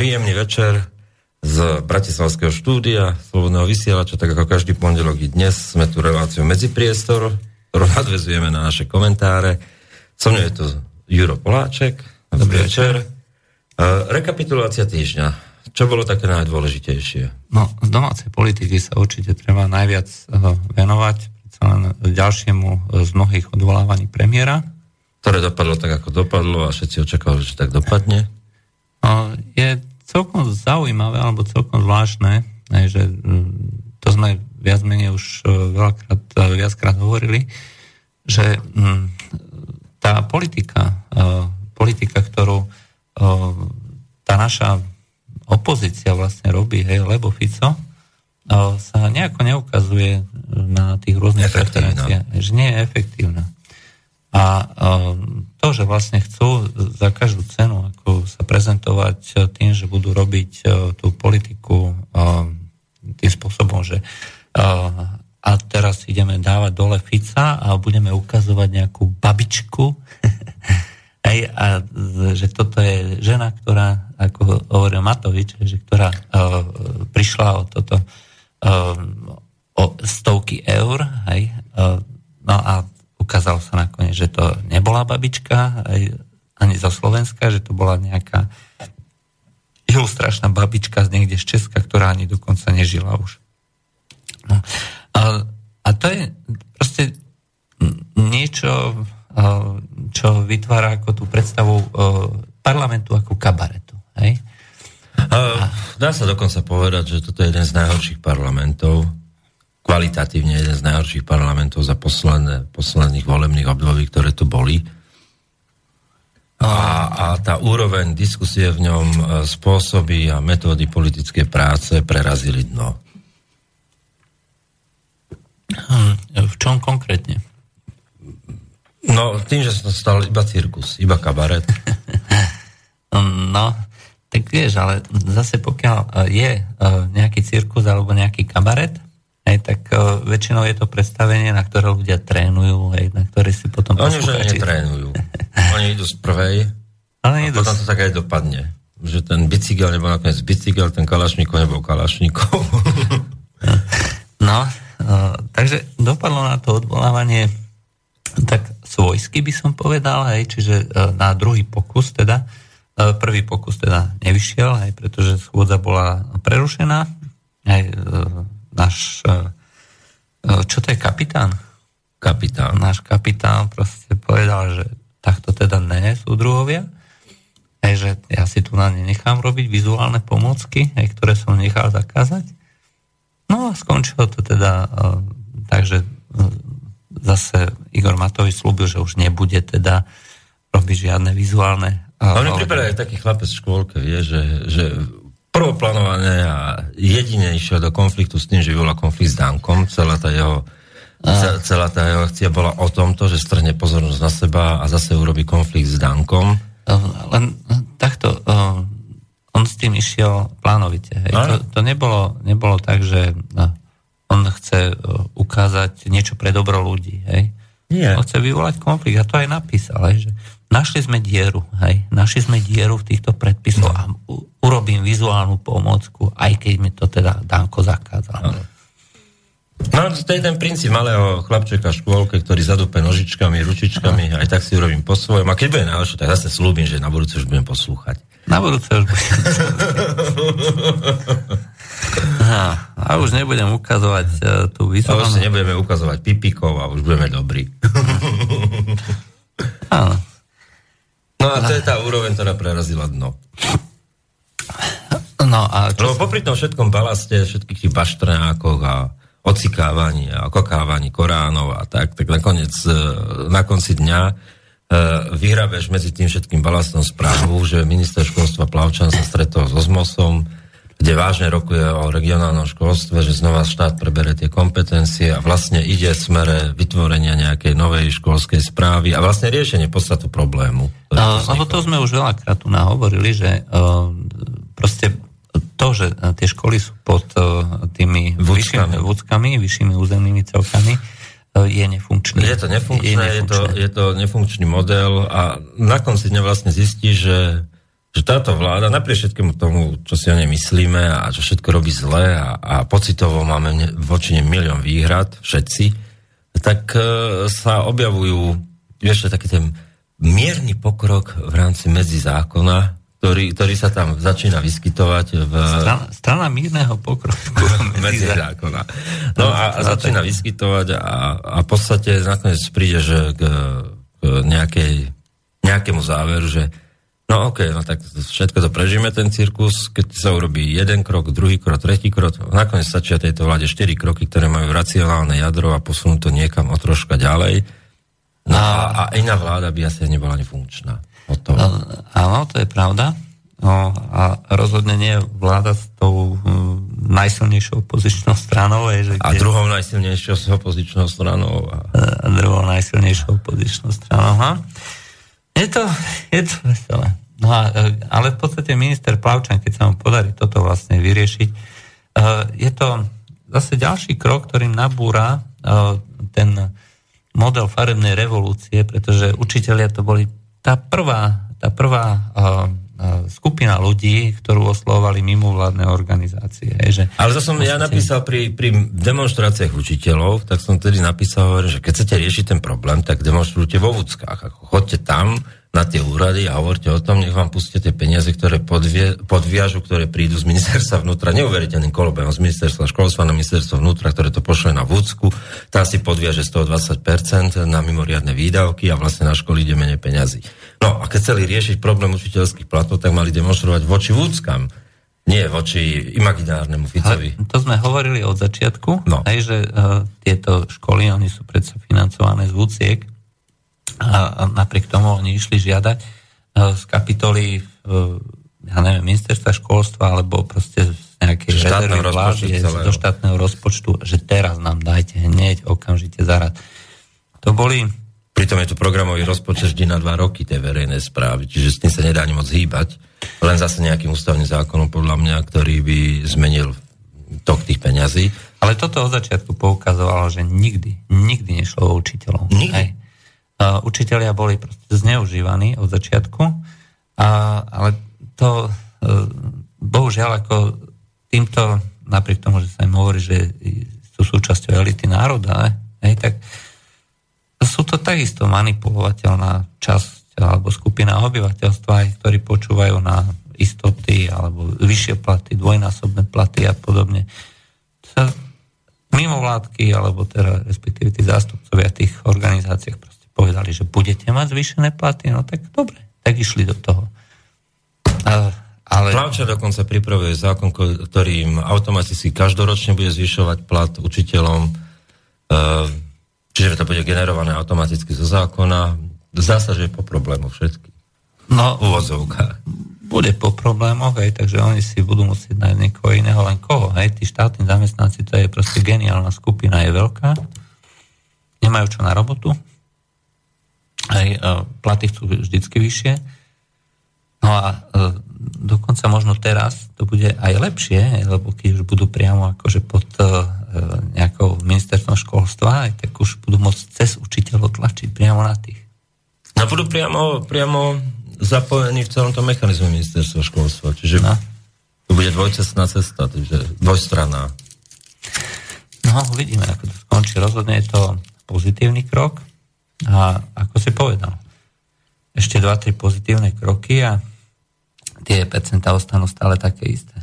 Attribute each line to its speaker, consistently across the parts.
Speaker 1: večer z Bratislavského štúdia Slobodného vysielača, tak ako každý pondelok i dnes sme tu reláciu Medzipriestor, ktorú nadvezujeme na naše komentáre. So mnou je to Juro Poláček. Dobrý večer. Uh, rekapitulácia týždňa. Čo bolo také najdôležitejšie?
Speaker 2: No, z domácej politiky sa určite treba najviac uh, venovať len ďalšiemu z mnohých odvolávaní premiéra.
Speaker 1: Ktoré dopadlo tak, ako dopadlo a všetci očakávali, že tak dopadne.
Speaker 2: Je celkom zaujímavé alebo celkom zvláštne, že mm, to sme viac menej už e, veľakrát, e, viackrát hovorili, že mm, tá politika, e, politika, ktorú tá naša opozícia vlastne robí, hej, lebo Fico, sa nejako neukazuje na tých rôznych preferenciách, že nie je efektívna. A to, že vlastne chcú za každú cenu ako sa prezentovať tým, že budú robiť e, tú politiku e, tým spôsobom, že e, a teraz ideme dávať dole Fica a budeme ukazovať nejakú babičku. Hej, a že toto je žena, ktorá, ako hovoril Matovič, že ktorá uh, prišla o toto uh, o stovky eur, hej, uh, no a ukázalo sa nakoniec, že to nebola babička ani zo Slovenska, že to bola nejaká ilustračná babička z niekde z Česka, ktorá ani dokonca nežila už. No. A, a to je proste niečo, čo vytvára ako tú predstavu parlamentu ako kabaretu. Hej?
Speaker 1: Dá sa dokonca povedať, že toto je jeden z najhorších parlamentov, kvalitatívne jeden z najhorších parlamentov za posledné, posledných volebných období, ktoré tu boli. A, a tá úroveň diskusie v ňom, e, spôsoby a metódy politickej práce prerazili dno.
Speaker 2: Hm, v čom konkrétne?
Speaker 1: No, tým, že to stal iba cirkus, iba kabaret.
Speaker 2: no, tak vieš, ale zase pokiaľ e, je e, nejaký cirkus alebo nejaký kabaret, Hej, tak uh, väčšinou je to predstavenie, na ktoré ľudia trénujú, hej, na ktoré si potom
Speaker 1: Oni už netrénujú. Oni idú z prvej Ale a potom to tak aj dopadne. Že ten bicykel nebol nakoniec bicykel, ten kalašníkov nebol kalašníkov.
Speaker 2: no, uh, takže dopadlo na to odvolávanie tak svojsky by som povedal, hej, čiže uh, na druhý pokus teda, uh, prvý pokus teda nevyšiel, hej, pretože schôdza bola prerušená, hej, uh, náš, e, e, čo to je kapitán?
Speaker 1: Kapitán.
Speaker 2: Náš kapitán proste povedal, že takto teda ne, súdruhovia, aj že ja si tu na ne nechám robiť vizuálne pomocky, aj ktoré som nechal zakázať. No a skončilo to teda uh, tak, že uh, zase Igor Matovič slúbil, že už nebude teda robiť žiadne vizuálne...
Speaker 1: A mne pripadá aj taký chlapec v škôlke, vie, že, že prvoplánované a jedine išiel do konfliktu s tým, že vyvolal konflikt s Dankom. Celá tá jeho, a... celá tá jeho akcia bola o tomto, že strhne pozornosť na seba a zase urobí konflikt s Dankom.
Speaker 2: Len takto, on s tým išiel plánovite. Hej. To, to nebolo, nebolo tak, že on chce ukázať niečo pre dobro ľudí. Hej. Nie. On chce vyvolať konflikt a to aj napísal. Hej, že Našli sme dieru, hej, našli sme dieru v týchto predpisoch no. a urobím vizuálnu pomôcku, aj keď mi to teda Danko zakázal. No.
Speaker 1: No, to je ten princíp malého chlapčeka v škôlke, ktorý zadúpe nožičkami, ručičkami, aj tak si urobím po svojom. A keď bude najlepšie, tak zase slúbim, že na budúce už budem poslúchať.
Speaker 2: Na budúce už budem a, a už nebudem ukazovať uh, tú vizuálnu...
Speaker 1: A už si nebudeme ukazovať pipikov a už budeme dobrí.
Speaker 2: Áno.
Speaker 1: No a to je tá úroveň, ktorá prerazila dno.
Speaker 2: No a
Speaker 1: čo... Lebo popri tom všetkom balaste, všetkých tých baštrenákoch a ocikávaní a kokávaní Koránov a tak, tak nakoniec e, na konci dňa e, vyhrabeš medzi tým všetkým balastom správu, že minister školstva Plavčan sa stretol s Osmosom, kde vážne rokuje o regionálnom školstve, že znova štát prebere tie kompetencie a vlastne ide v smere vytvorenia nejakej novej školskej správy a vlastne riešenie podstatu problému.
Speaker 2: Lebo to sme už veľakrát tu nahovorili, že uh, proste to, že tie školy sú pod uh, tými vyššími vúckami, vyššími územnými celkami, uh, je nefunkčný.
Speaker 1: Je to nefunkčné, je, je, to, je to nefunkčný model a na konci dňa vlastne zistí, že že táto vláda, napriek všetkému tomu, čo si o nej myslíme a čo všetko robí zle a, a pocitovo máme voči nej milión výhrad, všetci, tak e, sa objavujú ešte taký ten mierny pokrok v rámci medzizákona, ktorý, ktorý sa tam začína vyskytovať v...
Speaker 2: Strana, strana mírneho pokroku
Speaker 1: medzi zákona. No a, a začína vyskytovať a, a v podstate nakoniec príde, že k, k nejakej, nejakému záveru, že No ok, no tak všetko to prežíme, ten cirkus, keď sa urobí jeden krok, druhý krok, tretí krok, nakoniec stačia tejto vláde štyri kroky, ktoré majú racionálne jadro a posunú to niekam o troška ďalej. No a, a iná vláda by asi nebola nefunkčná.
Speaker 2: No, áno, to je pravda. No, a rozhodne nie vláda s tou hm, najsilnejšou opozičnou stranou. Je,
Speaker 1: že a kde... druhou najsilnejšou opozičnou stranou.
Speaker 2: A... a druhou najsilnejšou opozičnou stranou. Aha. Je to, je to veselé. No a, e, ale v podstate minister Plavčan, keď sa mu podarí toto vlastne vyriešiť, e, je to zase ďalší krok, ktorým nabúra e, ten model farebnej revolúcie, pretože učiteľia to boli tá prvá, tá prvá skupina ľudí, ktorú oslovali mimovládne organizácie. Že
Speaker 1: Ale to som ja napísal pri, pri demonstráciách učiteľov, tak som tedy napísal, že keď chcete riešiť ten problém, tak demonstrujte vo vúckach. Ako chodte tam, na tie úrady a hovorte o tom, nech vám pustia tie peniaze, ktoré podvie, podviažu, ktoré prídu z ministerstva vnútra, neuveriteľným kolobem z ministerstva školstva na ministerstvo vnútra, ktoré to pošle na vúcku, tá si podviaže 120% na mimoriadne výdavky a vlastne na školy ide menej peňazí. No a keď chceli riešiť problém učiteľských platov, tak mali demonstrovať voči vúckam, nie voči imaginárnemu Ficovi.
Speaker 2: To sme hovorili od začiatku, no. aj, že uh, tieto školy, oni sú predsa financované z vúciek, a napriek tomu oni išli žiadať e, z kapitoly e, ja neviem, ministerstva školstva alebo proste z nejakej rezervy vlády do štátneho rozpočtu, že teraz nám dajte hneď okamžite zarad. To boli...
Speaker 1: Pritom je to programový rozpočet vždy na dva roky tej verejnej správy, čiže s tým sa nedá ani moc hýbať, len zase nejakým ústavným zákonom podľa mňa, ktorý by zmenil tok tých peňazí.
Speaker 2: Ale toto od začiatku poukazovalo, že nikdy, nikdy nešlo o učiteľov.
Speaker 1: Nikdy. Hej.
Speaker 2: Učiteľia boli zneužívaní od začiatku, a, ale to uh, bohužiaľ ako týmto, napriek tomu, že sa im hovorí, že sú súčasťou elity národa, hej, tak sú to takisto manipulovateľná časť alebo skupina obyvateľstva, aj, ktorí počúvajú na istoty alebo vyššie platy, dvojnásobné platy a podobne. Mimo vládky, alebo teda respektíve tí zástupcovia tých organizáciách povedali, že budete mať zvýšené platy, no tak dobre, tak išli do toho.
Speaker 1: A, ale... Plavča dokonca pripravuje zákon, ktorým automaticky každoročne bude zvyšovať plat učiteľom, e, čiže to bude generované automaticky zo zákona. Zdá sa, že je po problému všetky.
Speaker 2: No, v bude po problémoch, hej, takže oni si budú musieť nájsť niekoho iného, len koho, hej, tí štátni zamestnanci, to je proste geniálna skupina, je veľká, nemajú čo na robotu, hej, platy chcú vždycky vyššie, no a e, dokonca možno teraz to bude aj lepšie, lebo keď už budú priamo akože pod e, nejakou ministerstvom školstva, aj tak už budú môcť cez učiteľov tlačiť priamo na tých.
Speaker 1: No budú priamo, priamo zapojení v celom tom mechanizme ministerstva školstva. Čiže no. to bude dvojcestná cesta, takže dvojstranná.
Speaker 2: No, uvidíme, ako to skončí. Rozhodne je to pozitívny krok a ako si povedal, ešte dva, tri pozitívne kroky a tie percentá ostanú stále také isté.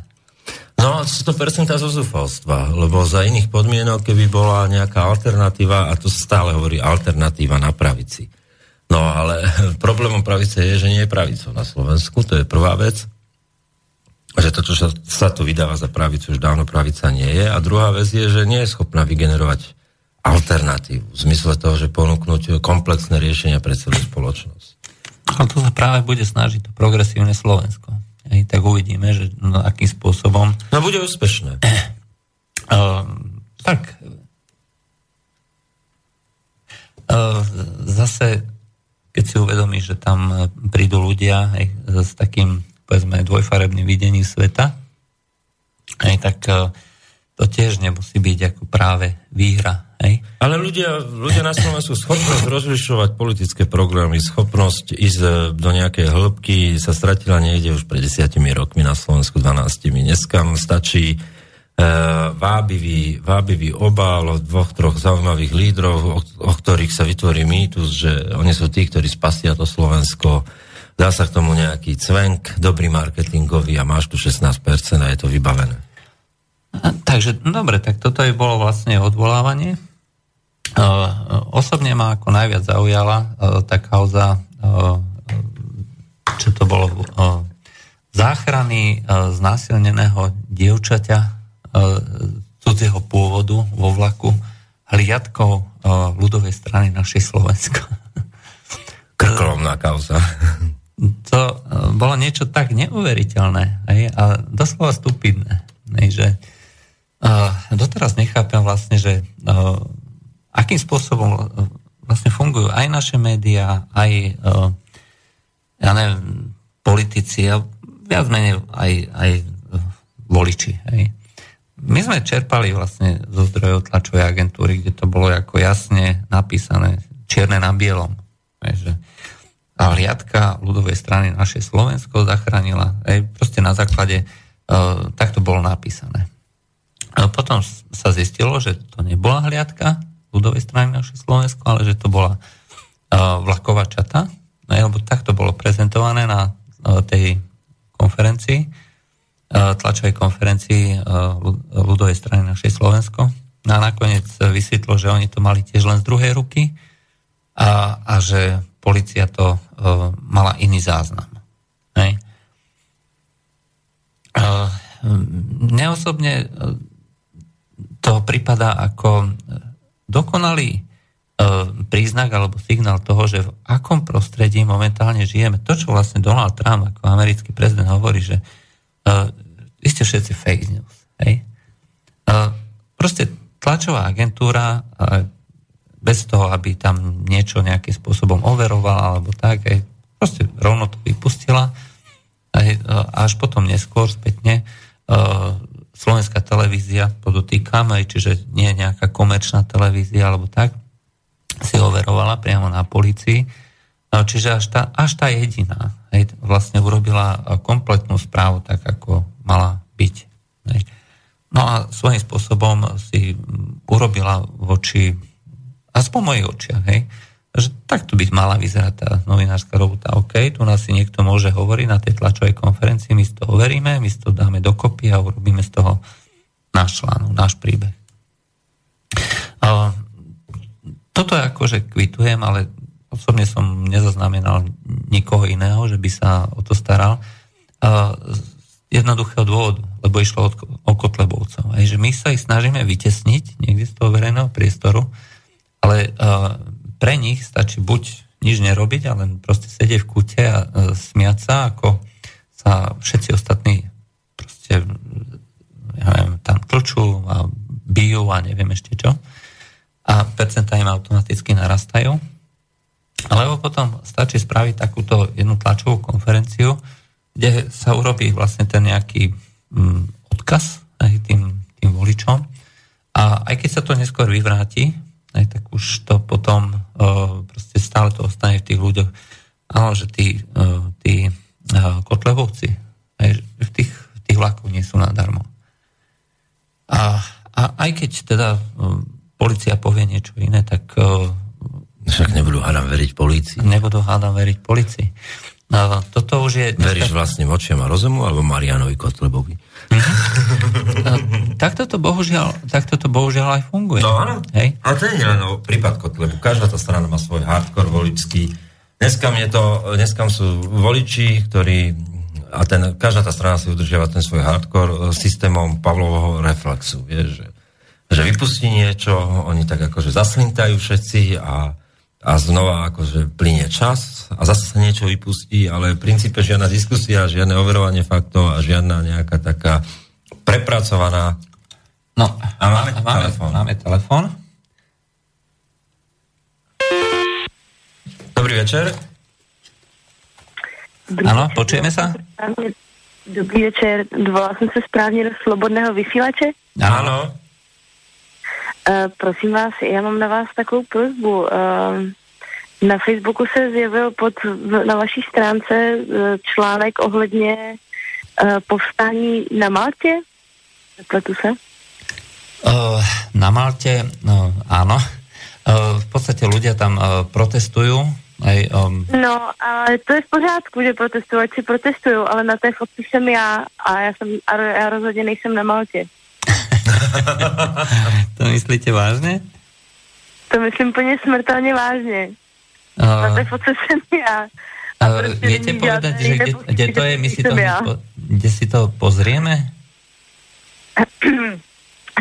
Speaker 1: No, sú to percentá zo zúfalstva, lebo za iných podmienok, keby bola nejaká alternatíva, a to stále hovorí alternatíva na pravici, No ale problémom pravice je, že nie je pravicou na Slovensku, to je prvá vec. Že to, čo sa, sa tu vydáva za pravicu, už dávno pravica nie je. A druhá vec je, že nie je schopná vygenerovať alternatívu. V zmysle toho, že ponúknuť komplexné riešenia pre celú spoločnosť.
Speaker 2: Ale to sa práve bude snažiť to progresívne Slovensko. Hej, tak uvidíme, že no, akým spôsobom...
Speaker 1: No bude úspešné.
Speaker 2: Uh, tak. Uh, zase keď si uvedomíš, že tam e, prídu ľudia aj s takým, povedzme, dvojfarebným videním sveta, aj tak e, to tiež nemusí byť ako práve výhra. Hej?
Speaker 1: Ale ľudia, ľudia na Slovensku schopnosť rozlišovať politické programy, schopnosť ísť e, do nejakej hĺbky sa stratila niekde už pred desiatimi rokmi na Slovensku 12. Dneska stačí E, vábivý, vábivý obál od dvoch, troch zaujímavých lídrov, o, o ktorých sa vytvorí mýtus, že oni sú tí, ktorí spasia to Slovensko. Dá sa k tomu nejaký cvenk, dobrý marketingový a máš tu 16% a je to vybavené.
Speaker 2: Takže, dobre, tak toto je bolo vlastne odvolávanie. Osobne ma ako najviac zaujala tá kauza, čo to bolo, záchrany znásilneného dievčaťa cudzieho pôvodu vo vlaku hliadkou ľudovej strany našej Slovenska.
Speaker 1: Krkolomná kauza.
Speaker 2: To bolo niečo tak neuveriteľné a doslova stupidné. Že doteraz nechápem vlastne, že akým spôsobom vlastne fungujú aj naše médiá, aj uh, ja neviem, politici a viac menej aj, aj voliči. Hej. My sme čerpali vlastne zo zdrojov tlačovej agentúry, kde to bolo ako jasne napísané, čierne na bielom. Že a hliadka ľudovej strany naše Slovensko zachránila. Aj proste na základe uh, tak bolo napísané. A potom sa zistilo, že to nebola hliadka ľudovej strany naše Slovensko, ale že to bola uh, vlaková čata, lebo takto bolo prezentované na uh, tej konferencii tlačovej konferencii ľudovej strany našej Slovensko. No a nakoniec vysvetlo, že oni to mali tiež len z druhej ruky a, a že policia to mala iný záznam. Hej. Neosobne to pripadá ako dokonalý príznak alebo signál toho, že v akom prostredí momentálne žijeme. To, čo vlastne Donald Trump ako americký prezident hovorí, že Uh, vy ste všetci fake news. Hej? Uh, proste tlačová agentúra uh, bez toho, aby tam niečo nejakým spôsobom overovala alebo tak, aj proste rovno to vypustila aj, uh, až potom neskôr spätne uh, slovenská televízia, podotýkam, aj čiže nie nejaká komerčná televízia alebo tak, si overovala priamo na policii. No, čiže až tá, až tá jediná hej, vlastne urobila kompletnú správu tak, ako mala byť. Hej. No a svojím spôsobom si urobila voči, aspoň mojich očiach, hej, že takto by mala vyzerať tá novinárska robota. OK, tu nás si niekto môže hovoriť na tej tlačovej konferencii, my si to overíme, my si to dáme dokopy a urobíme z toho náš článok, náš príbeh. Toto je akože kvitujem, ale osobne som nezaznamenal nikoho iného, že by sa o to staral. Z jednoduchého dôvodu, lebo išlo o Kotlebovcov. Aj, že my sa ich snažíme vytesniť niekde z toho verejného priestoru, ale pre nich stačí buď nič nerobiť, ale proste sedieť v kute a smiať sa, ako sa všetci ostatní proste ja neviem, tam tlčú a bijú a neviem ešte čo. A percentá im automaticky narastajú. Alebo potom stačí spraviť takúto jednu tlačovú konferenciu, kde sa urobí vlastne ten nejaký mm, odkaz aj tým, tým voličom. A aj keď sa to neskôr vyvráti, aj tak už to potom uh, proste stále to ostane v tých ľuďoch. Áno, že tí, uh, tí uh, kotlebovci v tých, v tých vlakoch nie sú nadarmo. A, a aj keď teda uh, policia povie niečo iné, tak... Uh,
Speaker 1: Však nebudú hádam veriť policii.
Speaker 2: Nebudú hádam veriť policii. No, toto už je...
Speaker 1: Veríš vlastným očiam a rozumu alebo Marianovi Kotlebovi?
Speaker 2: Mhm. takto, to bohužiaľ, takto to bohužiaľ aj funguje.
Speaker 1: No áno. Hej? Ale to nie je len prípad Kotlebu. Každá tá strana má svoj hardcore voličský. Dneska, je to, dneska sú voliči, ktorí a ten, každá tá strana si udržiava ten svoj hardcore systémom Pavlovho reflexu. Vieš, že, že vypustí niečo, oni tak akože zaslintajú všetci a a znova akože plinie čas a zase sa niečo vypustí, ale v princípe žiadna diskusia, žiadne overovanie faktov a žiadna nejaká taká prepracovaná...
Speaker 2: No, a máme, máme telefón. Máme telefón.
Speaker 1: Dobrý večer.
Speaker 2: Áno, počujeme sa?
Speaker 3: Dobrý večer, volala som sa správne do Slobodného vysielače?
Speaker 1: Áno.
Speaker 3: Uh, prosím vás, já mám na vás takovou prozbu. Uh, na Facebooku se zjevil pod, na vaší stránce uh, článek ohledně povstání na Maltě. Pletu se?
Speaker 2: Uh, na Malte, no, áno. Uh, v podstate ľudia tam uh, protestujú. Aj, um...
Speaker 3: No, ale to je v pořádku, že si protestují, ale na té fotce jsem já a já, jsem, a já rozhodně nejsem na Maltě.
Speaker 2: to myslíte vážne?
Speaker 3: To myslím plne smrteľne vážne. Uh, Na tej fotce som ja. A
Speaker 2: uh, viete povedať, že kde, kde to je? My si to, ja. po, kde si to pozrieme?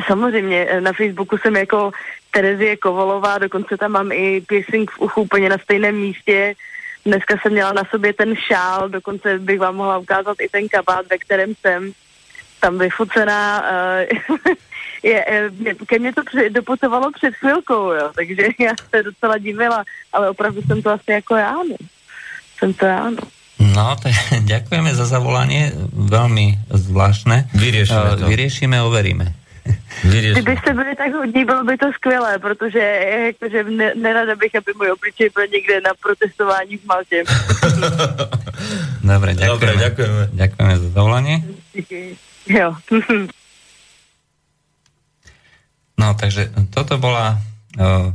Speaker 3: Samozřejmě, eh, na Facebooku jsem jako Terezie Kovolová, dokonce tam mám i piercing v uchu úplně na stejném místě. Dneska jsem měla na sobě ten šál, dokonce bych vám mohla ukázat i ten kabát, ve kterém jsem tam vyfocená. Uh, je, je, ke mně to při, doputovalo před chvilkou, jo, takže já se docela divila, ale opravdu jsem to asi jako já, no. Jsem to já, no.
Speaker 2: No, tak ďakujeme za zavolanie, veľmi zvláštne.
Speaker 1: Vyriešime to.
Speaker 2: Vyriešime, overíme.
Speaker 3: Vyriešime. Kdybyste byli tak hodní, bylo by to skvělé, protože jakože ne, nerada bych, aby můj obličej byl někde na protestování v Maltě.
Speaker 2: Dobre, ďakujeme. Dobre, ďakujeme. Ďakujeme za zavolanie.
Speaker 3: Jo.
Speaker 2: No, takže toto bola uh,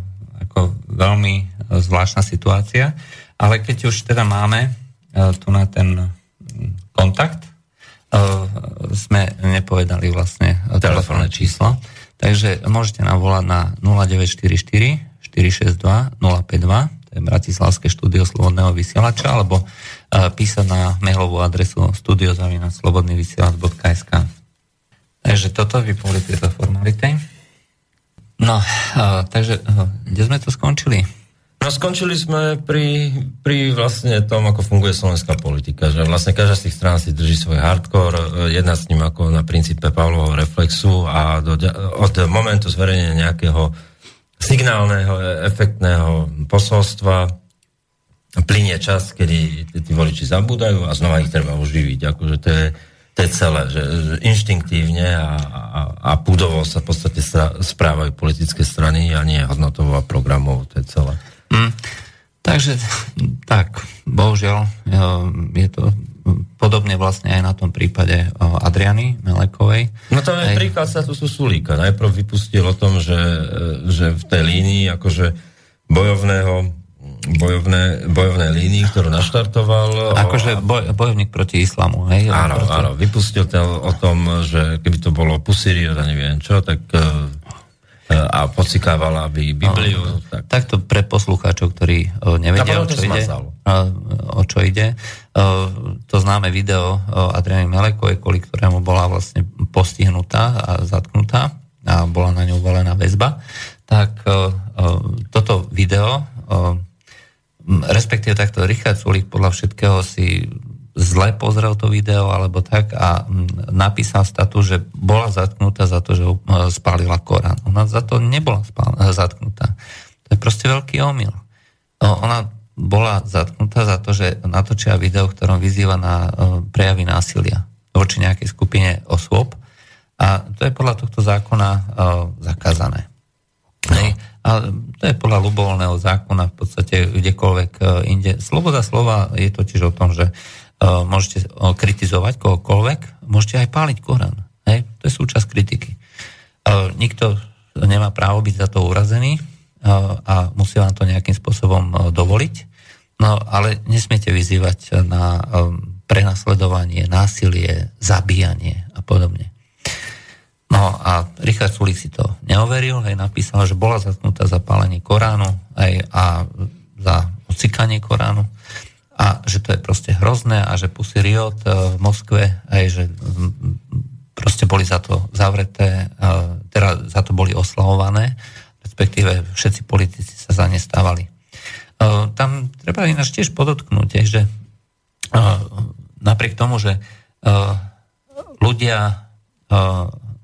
Speaker 2: ako veľmi zvláštna situácia, ale keď už teda máme uh, tu na ten kontakt, uh, sme nepovedali vlastne telefónne číslo, takže môžete nám volať na 0944 462 052, to je Bratislavské štúdio Slobodného vysielača, alebo písať na mailovú adresu studiozavinaslobodnyvysielac.sk Takže toto boli tieto formality. No, uh, takže kde sme to skončili?
Speaker 1: No skončili sme pri, pri vlastne tom, ako funguje slovenská politika, že vlastne každá z tých strán si drží svoj hardcore, jedna s ním ako na princípe Pavlovho reflexu a do, od momentu zverejnenia nejakého signálneho, efektného posolstva plinie čas, kedy tí voliči zabúdajú a znova ich treba oživiť. Akože to je, to je celé, že, že inštinktívne a, a, a púdovo sa v podstate správajú politické strany a nie hodnotovo a programovo, to je celé. Mm.
Speaker 2: Takže tak, bohužiaľ, je to podobne vlastne aj na tom prípade Adriany Melekovej.
Speaker 1: No to je aj... príklad statusu Sulíka. Najprv vypustil o tom, že, že v tej línii akože bojovného bojovné, bojovné línii, ktorú naštartoval.
Speaker 2: Akože boj, bojovník proti islamu, hej?
Speaker 1: Áno, proti... áno. Vypustil to o tom, že keby to bolo Pusiriot a neviem čo, tak e, e, a pocikávala by Bibliu.
Speaker 2: Tak. Takto pre poslucháčov, ktorí e, nevedia, o čo, ide, o čo ide, to známe video Adriany Melekovej, kvôli ktorému bola vlastne postihnutá a zatknutá a bola na ňu uvalená väzba, tak toto video respektíve takto Richard Sulik podľa všetkého si zle pozrel to video alebo tak a napísal statu, že bola zatknutá za to, že spálila Korán. Ona za to nebola spál, zatknutá. To je proste veľký omyl. Ona bola zatknutá za to, že natočila video, v ktorom vyzýva na prejavy násilia voči nejakej skupine osôb a to je podľa tohto zákona zakázané. No. A to je podľa ľubovoľného zákona v podstate kdekoľvek e, inde. Sloboda slova je totiž o tom, že uh, môžete kritizovať kohokoľvek, môžete aj páliť Korán. Hej? To je súčasť kritiky. Nikto nemá právo byť za to urazený a musí vám to nejakým spôsobom dovoliť, no ale nesmiete vyzývať na prenasledovanie, násilie, zabíjanie a podobne. No a Richard Sulik si to neoveril, aj napísal, že bola zatknutá za pálenie Koránu aj a za ocikanie Koránu a že to je proste hrozné a že Pussy Riot e, v Moskve aj že proste boli za to zavreté, e, teda za to boli oslavované, respektíve všetci politici sa za ne stávali. E, tam treba ináč tiež podotknúť, že napriek tomu, že ľudia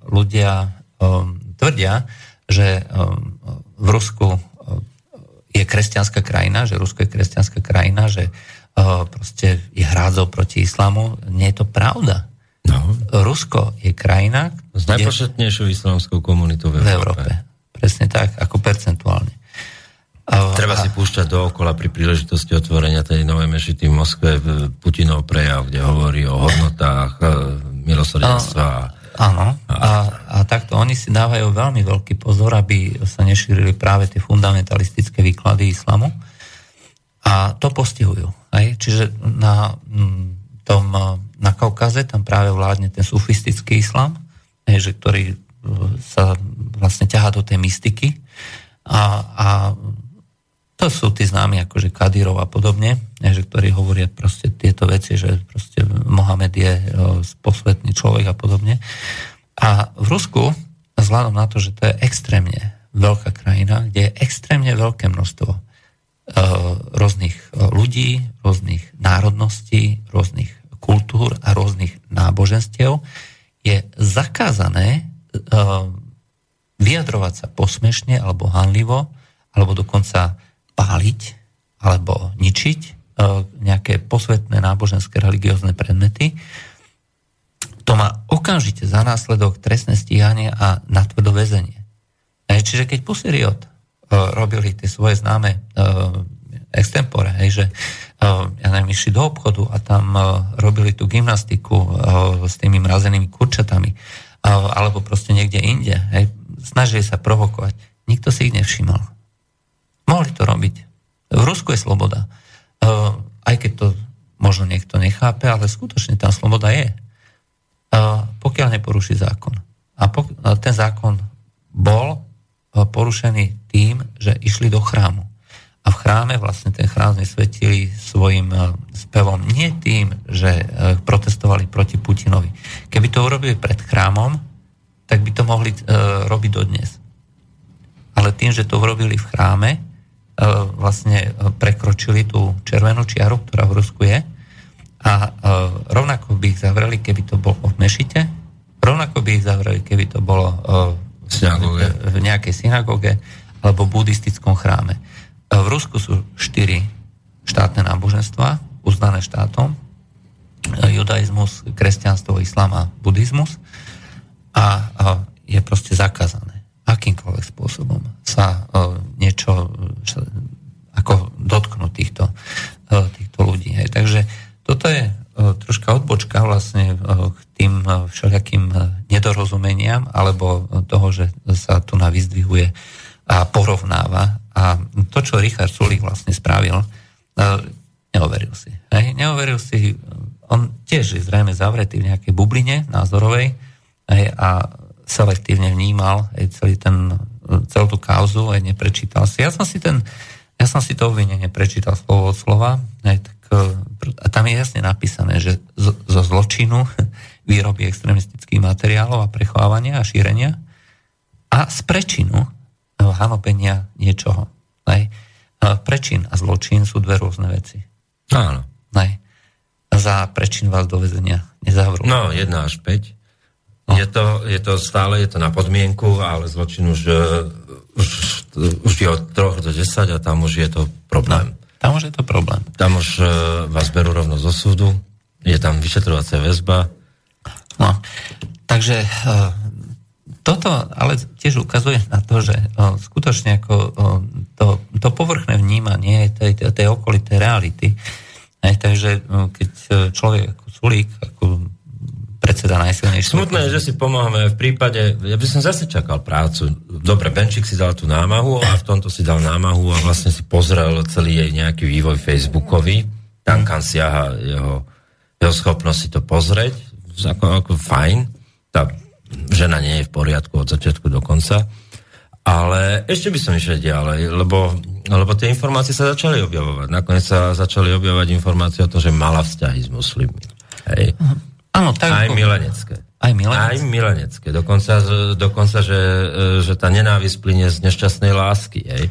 Speaker 2: ľudia um, tvrdia, že um, v Rusku um, je kresťanská krajina, že Rusko je kresťanská krajina, že uh, proste je hrádzov proti islamu. Nie je to pravda. No. Rusko je krajina...
Speaker 1: S najpočetnejšou islamskou komunitou v Európe. V Európe.
Speaker 2: Presne tak, ako percentuálne.
Speaker 1: Treba si púšťať dookola pri príležitosti otvorenia tej novej mešity v Moskve Putinov prejav, kde hovorí o hodnotách uh, milosrdenstva.
Speaker 2: Áno, a, a takto oni si dávajú veľmi veľký pozor, aby sa nešírili práve tie fundamentalistické výklady islamu a to postihujú. Aj? Čiže na, tom, na Kaukaze tam práve vládne ten sufistický islam, že ktorý e, sa vlastne ťahá do tej mystiky a, a to sú tí známi akože Kadyrov a podobne, že ktorí hovoria proste tieto veci, že proste Mohamed je posvetný človek a podobne. A v Rusku, vzhľadom na to, že to je extrémne veľká krajina, kde je extrémne veľké množstvo rôznych ľudí, rôznych národností, rôznych kultúr a rôznych náboženstiev, je zakázané vyjadrovať sa posmešne alebo hanlivo, alebo dokonca páliť alebo ničiť e, nejaké posvetné náboženské religiózne predmety, to má okamžite za následok trestné stíhanie a natvrdo väzenie. E, čiže keď Pusiriot e, robili tie svoje známe extempore, hej, že ja neviem, išli do obchodu a tam robili tú gymnastiku s tými mrazenými kurčatami alebo proste niekde inde, hej, snažili sa provokovať. Nikto si ich nevšimol. Mohli to robiť. V Rusku je sloboda. E, aj keď to možno niekto nechápe, ale skutočne tá sloboda je. E, pokiaľ neporuší zákon. A ten zákon bol e, porušený tým, že išli do chrámu. A v chráme vlastne ten chrám znesvetili svojim spevom. Nie tým, že protestovali proti Putinovi. Keby to urobili pred chrámom, tak by to mohli robiť dodnes. Ale tým, že to urobili v chráme, vlastne e, prekročili tú červenú čiaru, ktorá v Rusku je. A e, rovnako by ich zavreli, keby to bolo v Mešite, rovnako by ich zavreli, keby to bolo
Speaker 1: synagóge.
Speaker 2: v nejakej synagóge alebo buddhistickom chráme. V Rusku sú štyri štátne náboženstva, uznané štátom. judaizmus, kresťanstvo, islám a buddhizmus a je proste zakázané akýmkoľvek spôsobom sa niečo ako dotknúť týchto, týchto ľudí. Hej. Takže toto je troška odbočka vlastne k tým všelijakým nedorozumeniam alebo toho, že sa tu navyzdvihuje a porovnáva. A to, čo Richard Sulik vlastne spravil, neoveril si. Hej? Neoveril si, on tiež je zrejme zavretý v nejakej bubline názorovej hej? a selektívne vnímal hej, celý ten, celú tú kauzu, aj neprečítal si. Ja som si ten, ja som si to obvinenie prečítal slovo od slova, hej, tak, a tam je jasne napísané, že zo, zo zločinu výroby extremistických materiálov a prechovávania a šírenia a z prečinu hanobenia niečoho. Hej. Prečin a zločin sú dve rôzne veci.
Speaker 1: Áno.
Speaker 2: Hej. Za prečin vás do vezenia nezavrú.
Speaker 1: No, 1 až 5. No. Je, to, je to stále, je to na podmienku, ale zločin už, uh, už, už je od 3 do 10 a tam už je to problém. No,
Speaker 2: tam už je to problém.
Speaker 1: Tam už uh, vás berú rovno zo súdu, je tam vyšetrovacia väzba.
Speaker 2: No, takže uh, toto ale tiež ukazuje na to, že skutočne ako to, to povrchné vnímanie tej, tej, tej okolitej reality, uh, takže keď človek ako Sulík, ako predseda najsilnejšieho.
Speaker 1: Smutné je, že si pomáhame v prípade, ja by som zase čakal prácu. Dobre, Benčík si dal tú námahu a v tomto si dal námahu a vlastne si pozrel celý jej nejaký vývoj Facebookový. Tam kam siaha jeho, jeho schopnosť si to pozrieť. Ako, ako fajn. Tá žena nie je v poriadku od začiatku do konca. Ale ešte by som išiel ďalej, lebo, lebo tie informácie sa začali objavovať. Nakoniec sa začali objavovať informácie o tom, že mala vzťahy s muslimmi. Hej.
Speaker 2: Áno, tak...
Speaker 1: Aj milenecké.
Speaker 2: Aj milenecké?
Speaker 1: Aj milenecké. Dokonca, dokonca že, že tá nenávisť plinie z nešťastnej lásky. Hej.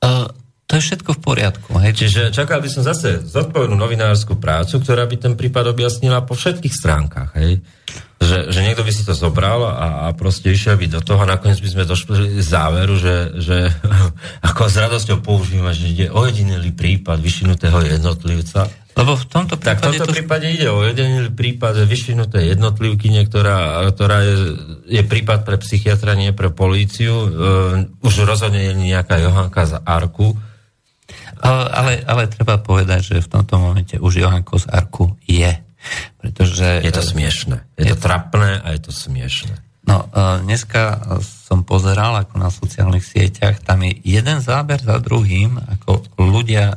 Speaker 2: Uh, to je všetko v poriadku. Hej?
Speaker 1: Čiže čakal by som zase zodpovednú novinárskú prácu, ktorá by ten prípad objasnila po všetkých stránkach. Hej? Že, že niekto by si to zobral a, a proste išiel by do toho a nakoniec by sme došli z záveru, že, že ako s radosťou používame, že ide o jedinelý prípad vyšinutého jednotlivca
Speaker 2: lebo v tomto
Speaker 1: prípade... Tak v tomto to... prípade ide o jeden prípad vyšvinuté jednotlivky, ktorá, ktorá je, je prípad pre psychiatra, nie pre políciu. Uh, už rozhodne je nejaká Johanka z Arku.
Speaker 2: Ale, ale, treba povedať, že v tomto momente už Johanko z Arku je. Pretože...
Speaker 1: Je to smiešne. Je, je to trapné a je to smiešne.
Speaker 2: No, uh, dneska som pozeral ako na sociálnych sieťach, tam je jeden záber za druhým, ako ľudia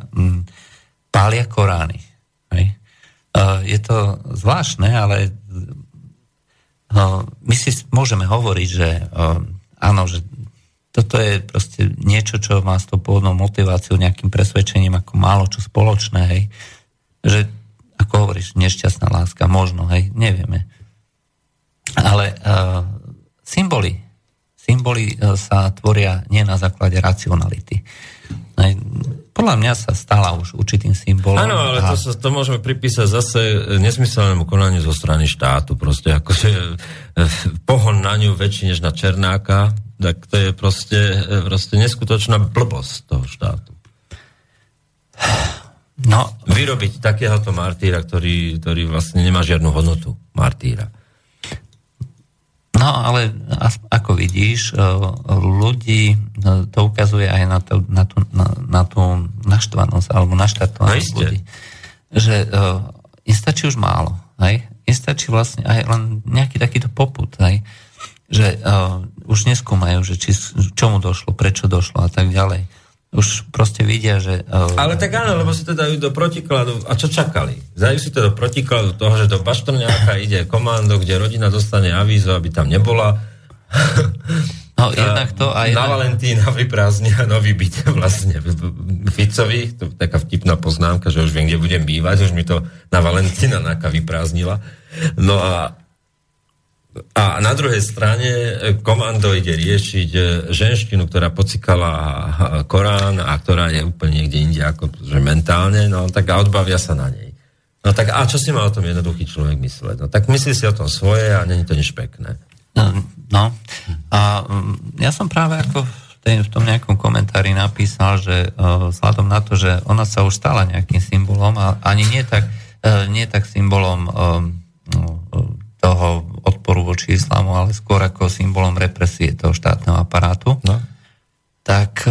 Speaker 2: pália Korány. Hej. Je to zvláštne, ale my si môžeme hovoriť, že áno, že toto je proste niečo, čo má s tou pôvodnou motiváciou, nejakým presvedčením ako málo čo spoločné, hej. Že, ako hovoríš, nešťastná láska, možno, hej, nevieme. Ale uh, symboly, symboly uh, sa tvoria nie na základe racionality. Hej podľa mňa sa stala už určitým symbolom.
Speaker 1: Áno, ale a... to, sa, to môžeme pripísať zase nesmyselnému konaniu zo strany štátu. Proste akože pohon na ňu väčší než na Černáka, tak to je proste, eh, proste neskutočná blbosť toho štátu.
Speaker 2: No.
Speaker 1: Vyrobiť takéhoto martýra, ktorý, ktorý vlastne nemá žiadnu hodnotu martýra.
Speaker 2: No ale ako vidíš, e, ľudí e, to ukazuje aj na, to, na, tú, na, na tú naštvanosť alebo naštartovanosť no, ľudí. Že uh, im stačí už málo. Hej? Im stačí vlastne aj len nejaký takýto poput. Hej? Že uh, už neskúmajú, že či, čomu došlo, prečo došlo a tak ďalej už proste vidia, že... Uh...
Speaker 1: Ale tak áno, lebo si to dajú do protikladu. A čo čakali? Dajú si to do protikladu toho, že do Baštrňáka ide komando, kde rodina dostane avízo, aby tam nebola.
Speaker 2: No, jednak to aj...
Speaker 1: Na Valentína vyprázdnia nový byt vlastne Ficovi, to je taká vtipná poznámka, že už viem, kde budem bývať, už mi to na Valentína Naka vyprázdnila. No a a na druhej strane e, komando ide riešiť e, ženštinu, ktorá pocikala Korán a ktorá je úplne niekde inde ako že mentálne, no tak a odbavia sa na nej. No tak a čo si má o tom jednoduchý človek mysleť? No tak myslí si o tom svoje a není to nič pekné.
Speaker 2: No, no. a mm, ja som práve ako v, tom nejakom komentári napísal, že vzhľadom na to, že ona sa už stala nejakým symbolom a ani nie tak nie tak symbolom toho odporu voči islámu, ale skôr ako symbolom represie toho štátneho aparátu, no. tak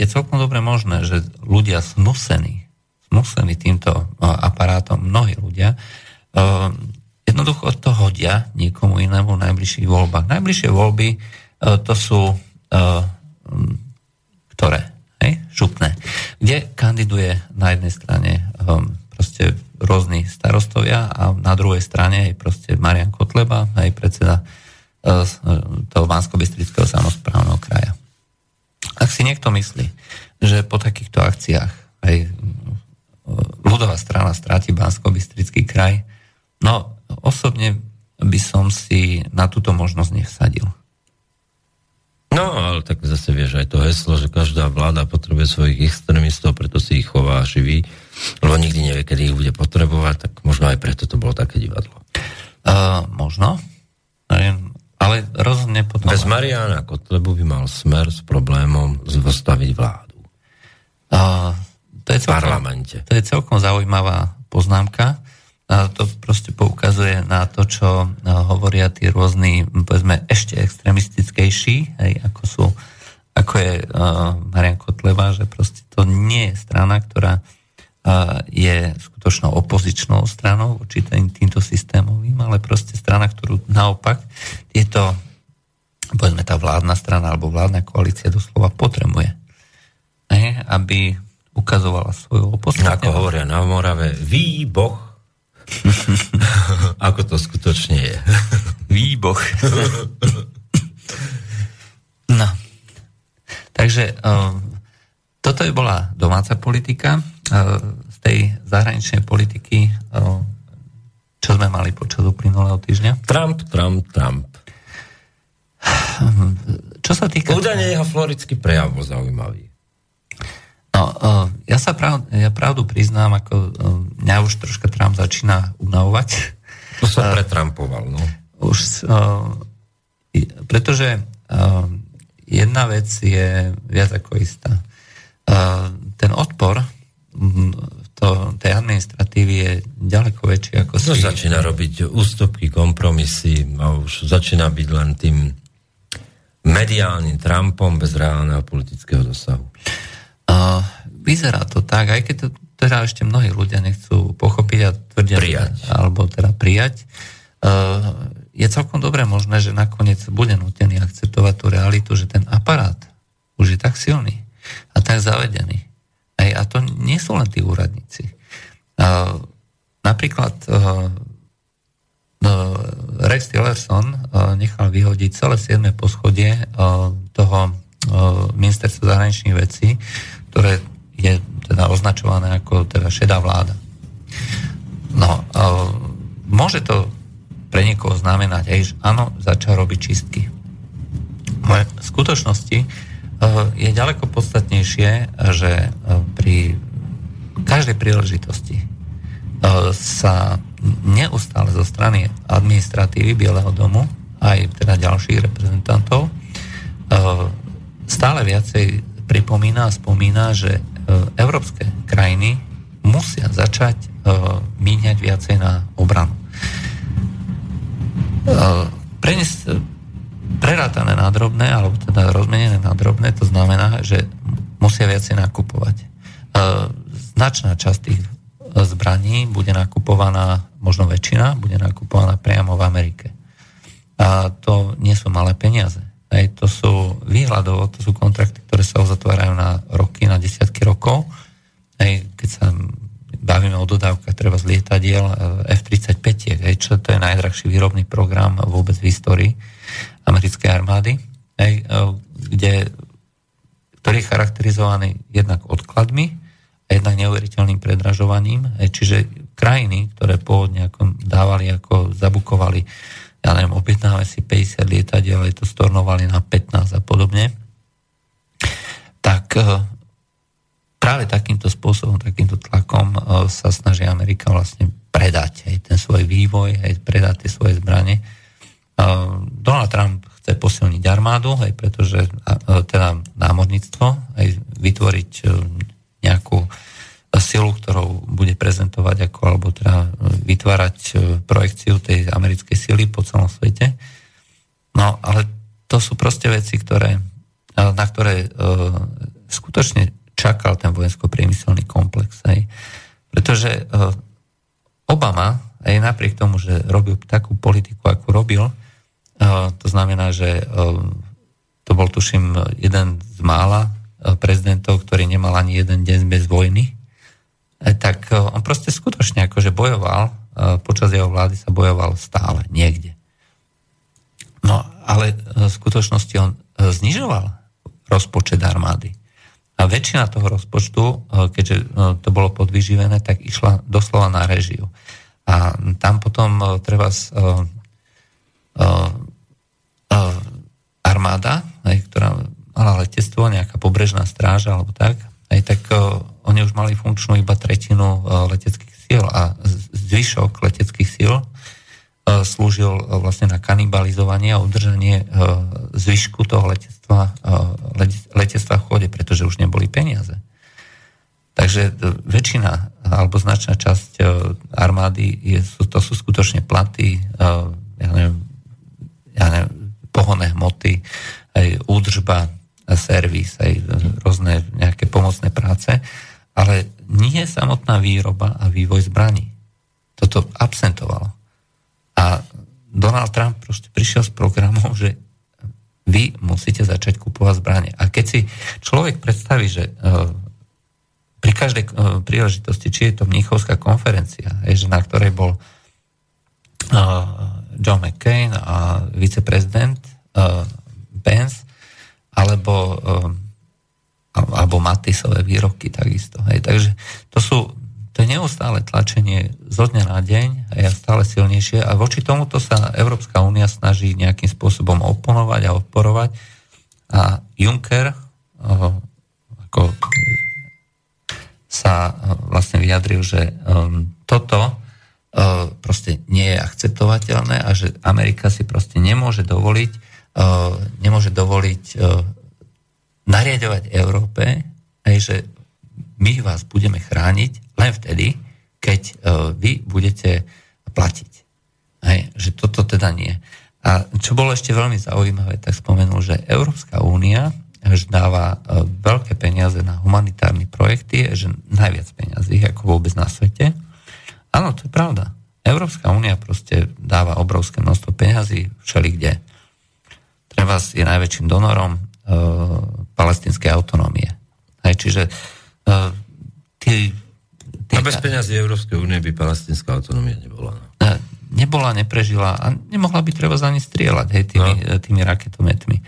Speaker 2: je celkom dobre možné, že ľudia snusení, snusení týmto aparátom, mnohí ľudia, jednoducho to hodia niekomu inému v najbližších voľbách. Najbližšie voľby to sú ktoré? Hej? Župné. Kde kandiduje na jednej strane proste rôzni starostovia a na druhej strane aj proste Marian Kotleba, aj predseda uh, toho bansko samozprávneho kraja. Ak si niekto myslí, že po takýchto akciách aj uh, ľudová strana stráti bansko kraj, no osobne by som si na túto možnosť nevsadil.
Speaker 1: No, ale tak zase vieš aj to heslo, že každá vláda potrebuje svojich extrémistov, preto si ich chová živý, lebo nikdy nevie, kedy ich bude potrebovať, tak možno aj preto to bolo také divadlo.
Speaker 2: Uh, možno, ale rozhodne potom...
Speaker 1: Bez Mariana Kotlebu by mal smer s problémom zostaviť vládu.
Speaker 2: Uh, to je celkom, v parlamente. To je celkom zaujímavá poznámka. A to proste poukazuje na to, čo hovoria tí rôzni, povedzme, ešte extremistickejší, hej, ako sú ako je uh, Marian Kotleva, že proste to nie je strana, ktorá je skutočnou opozičnou stranou voči tým, týmto systémovým, ale proste strana, ktorú naopak tieto, povedzme tá vládna strana alebo vládna koalícia doslova potrebuje. Hej, aby ukazovala svoju opozíciu.
Speaker 1: Ako hovoria na Morave, výboh Ako to skutočne je.
Speaker 2: Výboh. no. Takže uh, toto je bola domáca politika. Uh, z tej zahraničnej politiky, uh, čo sme mali počas uplynulého týždňa?
Speaker 1: Trump, Trump, Trump.
Speaker 2: Čo sa týka...
Speaker 1: Údajne jeho florický prejav bol zaujímavý.
Speaker 2: No, uh, ja sa prav, ja pravdu priznám, ako mňa už troška Trump začína unavovať.
Speaker 1: To uh, pretrampoval, no.
Speaker 2: Už, pretože jedna vec je viac ako istá. Ten odpor to, tej administratívy je ďaleko väčší ako
Speaker 1: no, si... začína robiť ústupky, kompromisy a už začína byť len tým mediálnym Trumpom bez reálneho politického dosahu.
Speaker 2: Uh, vyzerá to tak, aj keď to teda ešte mnohí ľudia nechcú pochopiť a tvrdia,
Speaker 1: prijať.
Speaker 2: alebo teda prijať, uh, je celkom dobre možné, že nakoniec bude nutený akceptovať tú realitu, že ten aparát už je tak silný a tak zavedený. Aj, a to nie sú len tí úradníci. Uh, napríklad uh, Rex Tillerson nechal vyhodiť celé 7. poschodie toho ministerstva zahraničných vecí ktoré je teda označované ako teda šedá vláda. No, môže to pre niekoho znamenať aj, že áno, začal robiť čistky. V skutočnosti je ďaleko podstatnejšie, že pri každej príležitosti sa neustále zo strany administratívy Bieleho domu, aj teda ďalších reprezentantov, stále viacej pripomína a spomína, že e, európske krajiny musia začať e, míňať viacej na obranu. E, Prenes, prerátané na drobné, alebo teda rozmenené na drobné, to znamená, že musia viacej nakupovať. Značná časť tých zbraní bude nakupovaná, možno väčšina, bude nakupovaná priamo v Amerike. A to nie sú malé peniaze. Hej, to sú výhľadovo, to sú kontrakty, ktoré sa uzatvárajú na roky, na desiatky rokov. Hej, keď sa bavíme o dodávkach treba z lietadiel eh, F-35, hej, čo to je najdrahší výrobný program vôbec v histórii americkej armády, hej, eh, kde, ktorý je charakterizovaný jednak odkladmi a jednak neuveriteľným predražovaním. Hej, čiže krajiny, ktoré pôvodne ako dávali, ako zabukovali ja neviem, objednáme si 50 lietadiel, ale to stornovali na 15 a podobne, tak eh, práve takýmto spôsobom, takýmto tlakom eh, sa snaží Amerika vlastne predať aj ten svoj vývoj, aj predať tie svoje zbranie. Donald Trump chce posilniť armádu, aj pretože teda námorníctvo, aj vytvoriť nejakú silu, ktorou bude prezentovať ako, alebo teda vytvárať projekciu tej americkej sily po celom svete. No, ale to sú proste veci, ktoré, na ktoré skutočne čakal ten vojensko-priemyselný komplex. Hej. Pretože Obama, aj napriek tomu, že robil takú politiku, ako robil, to znamená, že to bol tuším jeden z mála prezidentov, ktorý nemal ani jeden deň bez vojny, e, tak on proste skutočne akože bojoval, počas jeho vlády sa bojoval stále, niekde. No, ale v skutočnosti on znižoval rozpočet armády. A väčšina toho rozpočtu, e, keďže e, to bolo podvyživené, tak išla doslova na režiu. A tam potom e, treba armáda, ktorá mala letectvo, nejaká pobrežná stráža alebo tak, aj tak oni už mali funkčnú iba tretinu leteckých síl a zvyšok leteckých síl E, slúžil e, vlastne na kanibalizovanie a udržanie e, zvyšku toho letectva, letectva v chode, pretože už neboli peniaze. Takže väčšina alebo značná časť armády je, to sú skutočne platy, ja neviem, ja neviem, pohonné hmoty, aj údržba, servis, aj rôzne nejaké pomocné práce, ale nie samotná výroba a vývoj zbraní. Toto absentovalo. A Donald Trump proste prišiel s programom, že vy musíte začať kupovať zbranie. A keď si človek predstaví, že uh, pri každej uh, príležitosti, či je to Mnichovská konferencia, je, na ktorej bol John McCain a viceprezident uh, Pence, alebo, uh, alebo Matisové výroky takisto. Hej. Takže to sú to je neustále tlačenie zo dňa na deň a je stále silnejšie a voči tomuto sa Európska únia snaží nejakým spôsobom oponovať a odporovať a Juncker uh, ako sa vlastne vyjadril, že toto proste nie je akceptovateľné a že Amerika si proste nemôže dovoliť nemôže dovoliť uh, nariadovať Európe, aj že my vás budeme chrániť len vtedy, keď uh, vy budete platiť. Hej, že toto teda nie. A čo bolo ešte veľmi zaujímavé, tak spomenul, že Európska únia že dáva veľké peniaze na humanitárne projekty, že najviac peniazí ako vôbec na svete. Áno, to je pravda. Európska únia proste dáva obrovské množstvo peňazí všelikde. Treba je najväčším donorom uh, palestinskej autonómie. Hej, čiže uh,
Speaker 1: tí a bez peňazí Európskej únie by palestinská autonómia nebola. No.
Speaker 2: Nebola, neprežila a nemohla by treba za ne strieľať hej, tými, no. tými raketometmi.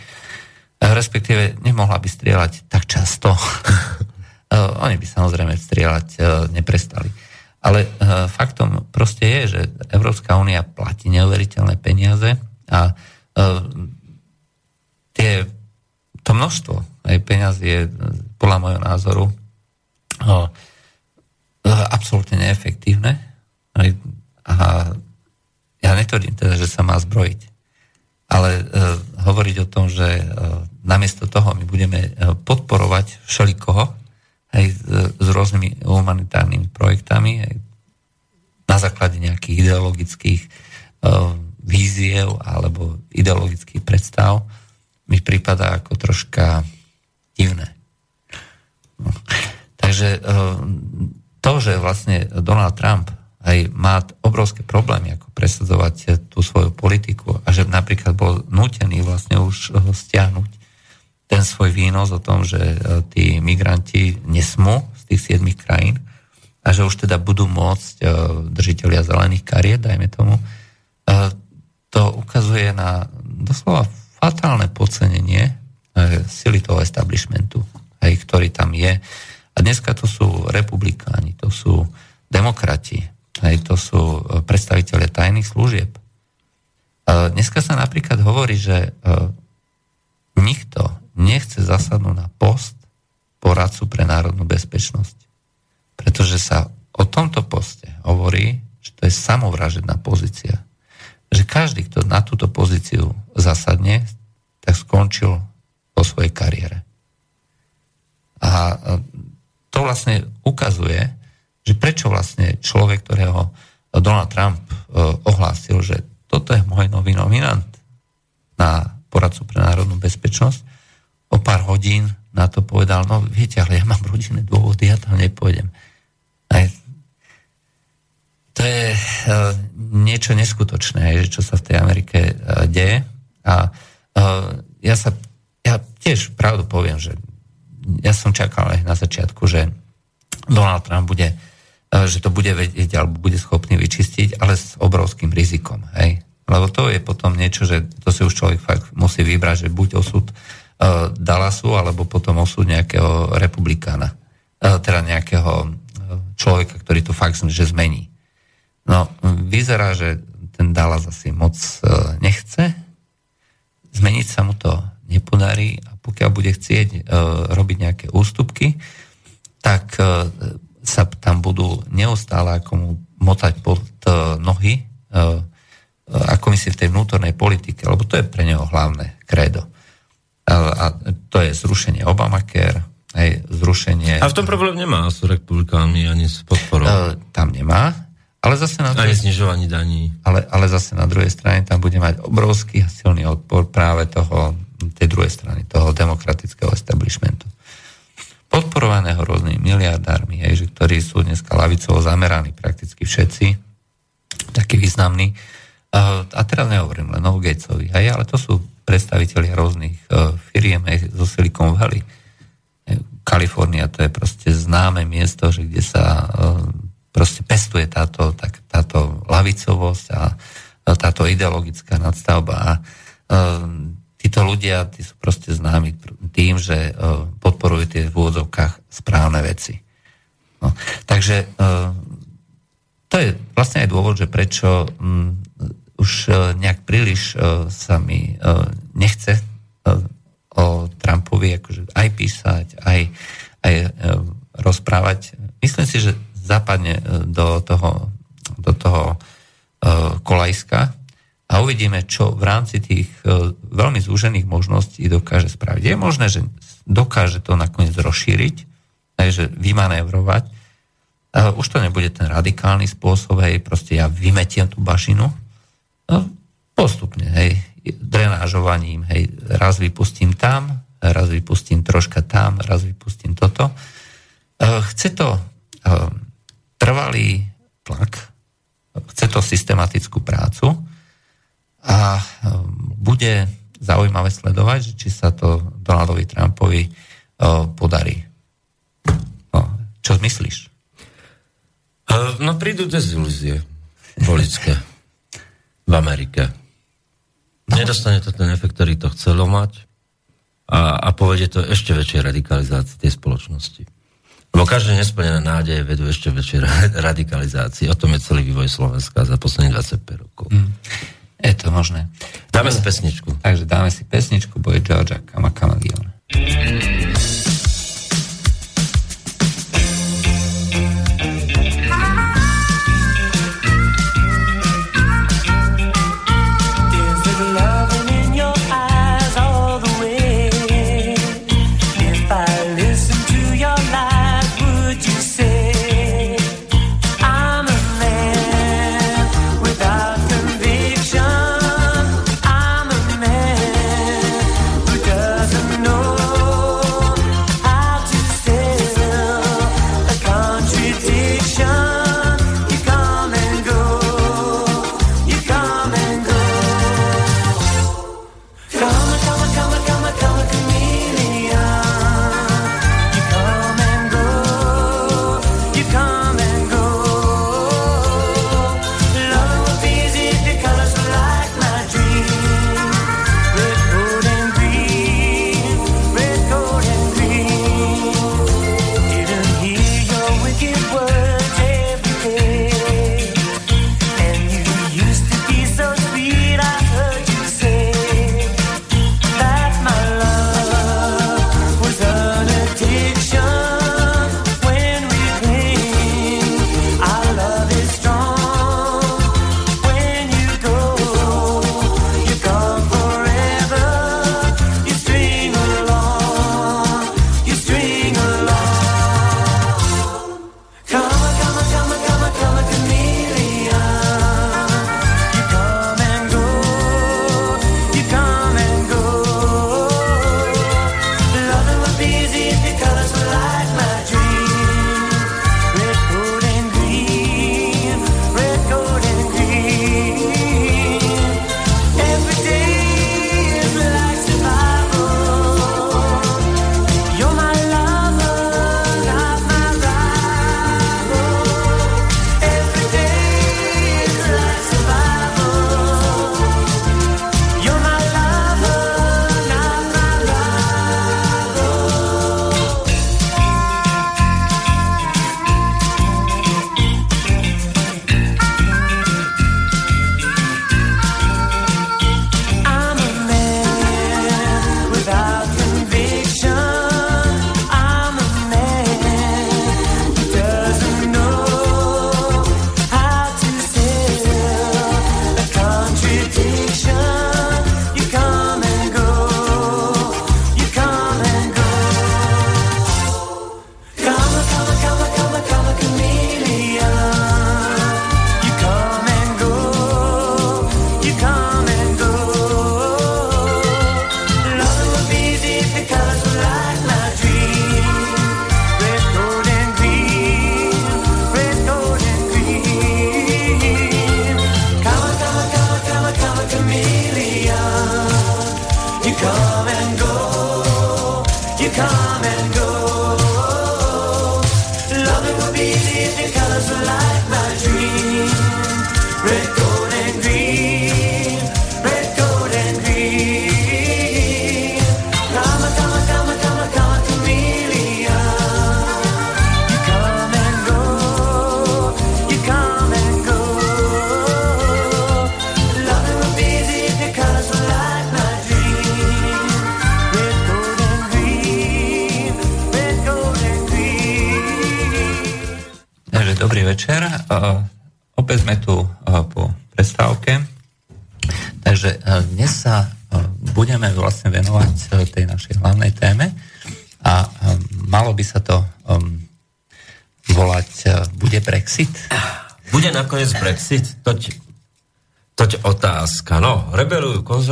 Speaker 2: Respektíve nemohla by strieľať tak často. Oni by samozrejme strieľať neprestali. Ale faktom proste je, že Európska únia platí neuveriteľné peniaze a tie, to množstvo aj peniazy je podľa môjho názoru Eh, absolútne neefektívne. A ja netvrdím teda, že sa má zbrojiť. Ale uh, hovoriť o tom, že uh, namiesto toho my budeme uh, podporovať všelikoho aj s, s rôznymi humanitárnymi projektami aj na základe nejakých ideologických uh, víziev alebo ideologických predstav mi prípada ako troška divné. No. Takže uh, to, že vlastne Donald Trump aj má obrovské problémy, ako presadzovať tú svoju politiku a že napríklad bol nutený vlastne už eh, stiahnuť ten svoj výnos o tom, že tí migranti nesmú z tých siedmých krajín a že už teda budú môcť držiteľia zelených kariet, dajme tomu, to ukazuje na doslova fatálne podcenenie sily toho establishmentu, aj, ktorý tam je a dneska to sú republikáni, to sú demokrati, aj to sú e, predstaviteľe tajných služieb. Dneska sa napríklad hovorí, že e, nikto nechce zasadnúť na post poradcu pre národnú bezpečnosť. Pretože sa o tomto poste hovorí, že to je samovražedná pozícia. Že každý, kto na túto pozíciu zasadne, tak skončil po svojej kariére. A to vlastne ukazuje, že prečo vlastne človek, ktorého Donald Trump ohlásil, že toto je môj nový nominant na poradcu pre národnú bezpečnosť, o pár hodín na to povedal, no viete, ale ja mám rodinné dôvody, ja tam nepôjdem. Aj, to je uh, niečo neskutočné, čo sa v tej Amerike uh, deje. A uh, ja sa, ja tiež pravdu poviem, že ja som čakal aj na začiatku, že Donald Trump bude, že to bude vedieť alebo bude schopný vyčistiť, ale s obrovským rizikom. Hej? Lebo to je potom niečo, že to si už človek fakt musí vybrať, že buď osud Dallasu, alebo potom osud nejakého republikána. Teda nejakého e, človeka, ktorý to fakt že zmení. No, vyzerá, že ten Dallas asi moc uh, nechce. Zmeniť sa mu to nepodarí a pokiaľ bude chcieť uh, robiť nejaké ústupky, tak uh, sa tam budú neustále ako mu motať pod uh, nohy uh, ako myslí v tej vnútornej politike, lebo to je pre neho hlavné krédo. A, a to je zrušenie Obamacare, aj zrušenie...
Speaker 1: A v tom problém nemá s republikánmi ani s podporou.
Speaker 2: E, tam nemá, ale zase na
Speaker 1: druhej... znižovaní daní.
Speaker 2: Ale, ale zase na druhej strane tam bude mať obrovský a silný odpor práve toho, tej druhej strany, toho demokratického establishmentu. Podporovaného rôznymi miliardármi, hej, že, ktorí sú dneska lavicovo zameraní prakticky všetci, takí významní, a teraz nehovorím len o Gatesovi, hej, ale to sú predstaviteľi rôznych uh, firiem aj zo Silicon Valley. Kalifornia to je proste známe miesto, že kde sa proste pestuje táto, tak, táto lavicovosť a táto ideologická nadstavba a uh, títo ľudia tí sú proste známi tým, že uh, podporujú tie v úvodzovkách správne veci. No, takže uh, to je vlastne aj dôvod, že prečo už e, nejak príliš e, sa mi e, nechce o Trumpovi akože aj písať, aj, aj rozprávať. Myslím si, že zapadne do toho, do toho kolajska a uvidíme, čo v rámci tých veľmi zúžených možností dokáže spraviť. Je možné, že dokáže to nakoniec rozšíriť, že vymanévrovať. Už to nebude ten radikálny spôsob, hej, proste ja vymetiem tú bašinu, No, postupne, hej, drenážovaním, hej, raz vypustím tam, raz vypustím troška tam, raz vypustím toto. E, chce to e, trvalý tlak, chce to systematickú prácu a e, bude zaujímavé sledovať, či sa to Donaldovi Trumpovi podarí. No, čo myslíš?
Speaker 1: No prídu dezilúzie volické v Amerike. Nedostane to ten efekt, ktorý to chcelo mať a, a povedie to ešte väčšej radikalizácii tej spoločnosti. Lebo každé nesplnené nádeje vedú ešte väčšej radikalizácii. O tom je celý vývoj Slovenska za posledných 25 rokov. Mm.
Speaker 2: Je to možné.
Speaker 1: Dáme si pesničku.
Speaker 2: Takže dáme si pesničku, bude Georgia Kama Kamadion. Takže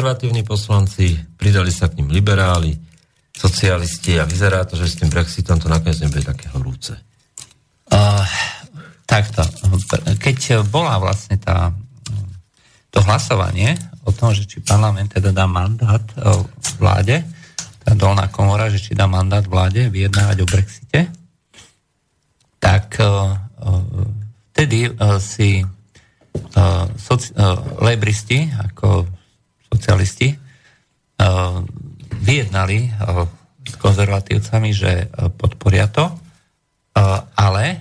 Speaker 1: konzervatívni poslanci, pridali sa k ním liberáli, socialisti a vyzerá to, že s tým Brexitom to nakoniec nebude také horúce.
Speaker 2: Uh, takto. Keď bola vlastne tá, to hlasovanie o tom, že či parlament teda dá mandát vláde, tá dolná komora, že či dá mandát vláde vyjednávať o Brexite, tak uh, vtedy uh, si soci, lebristi ako socialisti uh, vyjednali uh, s konzervatívcami, že uh, podporia to ale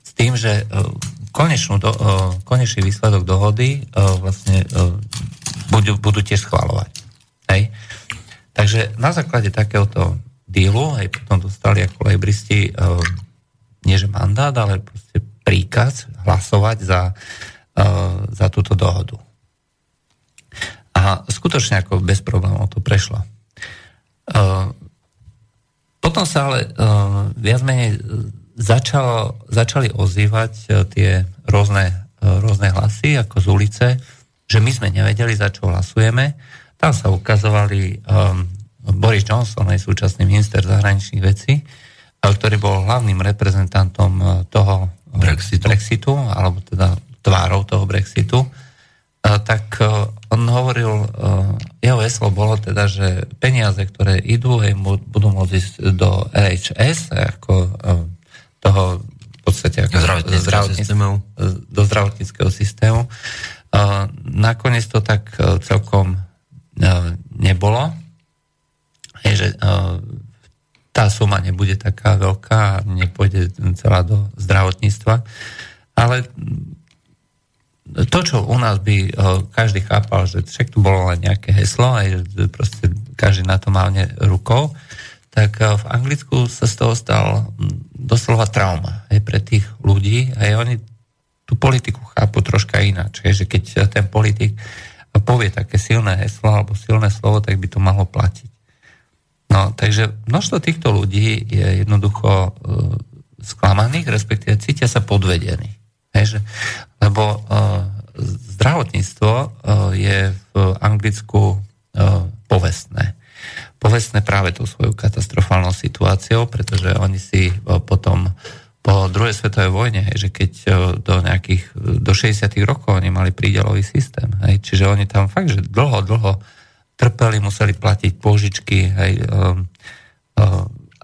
Speaker 2: s tým, že konečnú do, konečný výsledok dohody vlastne budú, budú tiež schváľovať. Hej. Takže na základe takéhoto dílu aj potom dostali ako lejbristi nie že mandát, ale proste príkaz hlasovať za, za túto dohodu. A skutočne ako bez problémov to prešlo. Potom sa ale uh, viac menej začalo, začali ozývať uh, tie rôzne, uh, rôzne hlasy, ako z ulice, že my sme nevedeli, za čo hlasujeme. Tam sa ukazovali um, Boris Johnson, aj súčasný minister zahraničných vecí, ktorý bol hlavným reprezentantom toho Brexitu. Brexitu, alebo teda tvárov toho Brexitu tak e, on hovoril, e, jeho heslo bolo teda, že peniaze, ktoré idú, hej, budú môcť ísť do LHS, ako e, toho v podstate ako
Speaker 1: zdravotníckého systému.
Speaker 2: do zdravotníckého systému. Nakoniec to tak celkom nebolo. Hej, že tá suma nebude taká veľká, nepôjde celá do zdravotníctva. Ale to, čo u nás by uh, každý chápal, že však tu bolo len nejaké heslo, aj proste každý na to mal ne, rukou, tak uh, v Anglicku sa z toho stal doslova trauma aj pre tých ľudí. Aj oni tú politiku chápu troška ináč. Že keď ten politik povie také silné heslo alebo silné slovo, tak by to malo platiť. No, takže množstvo týchto ľudí je jednoducho uh, sklamaných, respektíve cítia sa podvedení. Hej, že, lebo uh, zdravotníctvo uh, je v Anglicku uh, povestné. Povestné práve tou svojou katastrofálnou situáciou, pretože oni si uh, potom po druhej svetovej vojne, hej, že keď do nejakých, do 60 rokov oni mali prídelový systém, hej, čiže oni tam fakt, že dlho, dlho trpeli, museli platiť požičky, hej, um,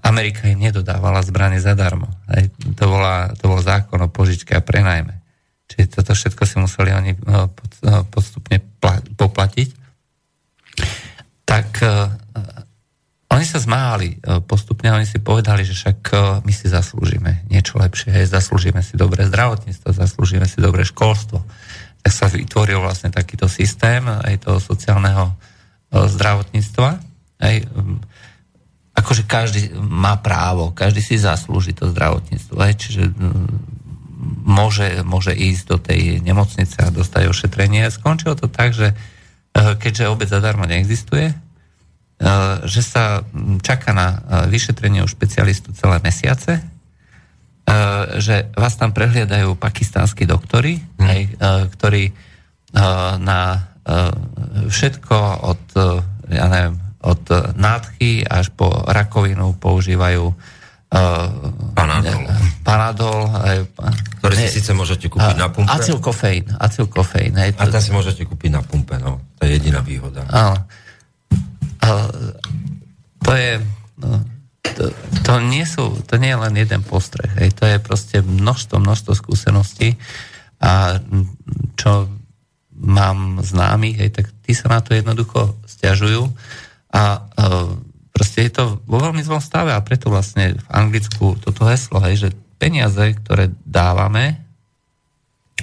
Speaker 2: Amerika im nedodávala zbranie zadarmo. Hej. To, bola, to bol zákon o požičke a prenajme. Čiže toto všetko si museli oni eh, eh, postupne poplatiť. Tak uh, oni sa zmáhali postupne, oni si povedali, že však my si zaslúžime niečo lepšie, hej, zaslúžime si dobré zdravotníctvo, zaslúžime si dobré školstvo. Tak sa vytvoril vlastne takýto systém aj toho sociálneho zdravotníctva. Hej, akože každý má právo, každý si zaslúži to zdravotníctvo, aj, čiže mm, môže, môže ísť do tej nemocnice a dostať ošetrenie. Skončilo to tak, že eh, keďže obec zadarmo neexistuje, eh, že sa mm, čaká na eh, vyšetrenie u špecialistu celé mesiace, že vás tam prehliadajú pakistánsky doktory, hmm. aj, ktorí na všetko od, ja neviem, od nádchy až po rakovinu používajú uh,
Speaker 1: Panadol.
Speaker 2: Panadol. Aj,
Speaker 1: Ktoré si ne, síce môžete kúpiť na pumpe.
Speaker 2: Acylkofeín. acylkofeín hej,
Speaker 1: to, a ten si môžete kúpiť na pumpe, no. To je jediná výhoda.
Speaker 2: Uh, uh, to je... No, to, to, nie sú, to nie je len jeden postreh, hej, to je proste množstvo, množstvo skúseností a čo mám známych, hej, tak tí sa na to jednoducho stiažujú a e, proste je to vo veľmi zlom stave a preto vlastne v Anglicku toto heslo, hej, že peniaze, ktoré dávame,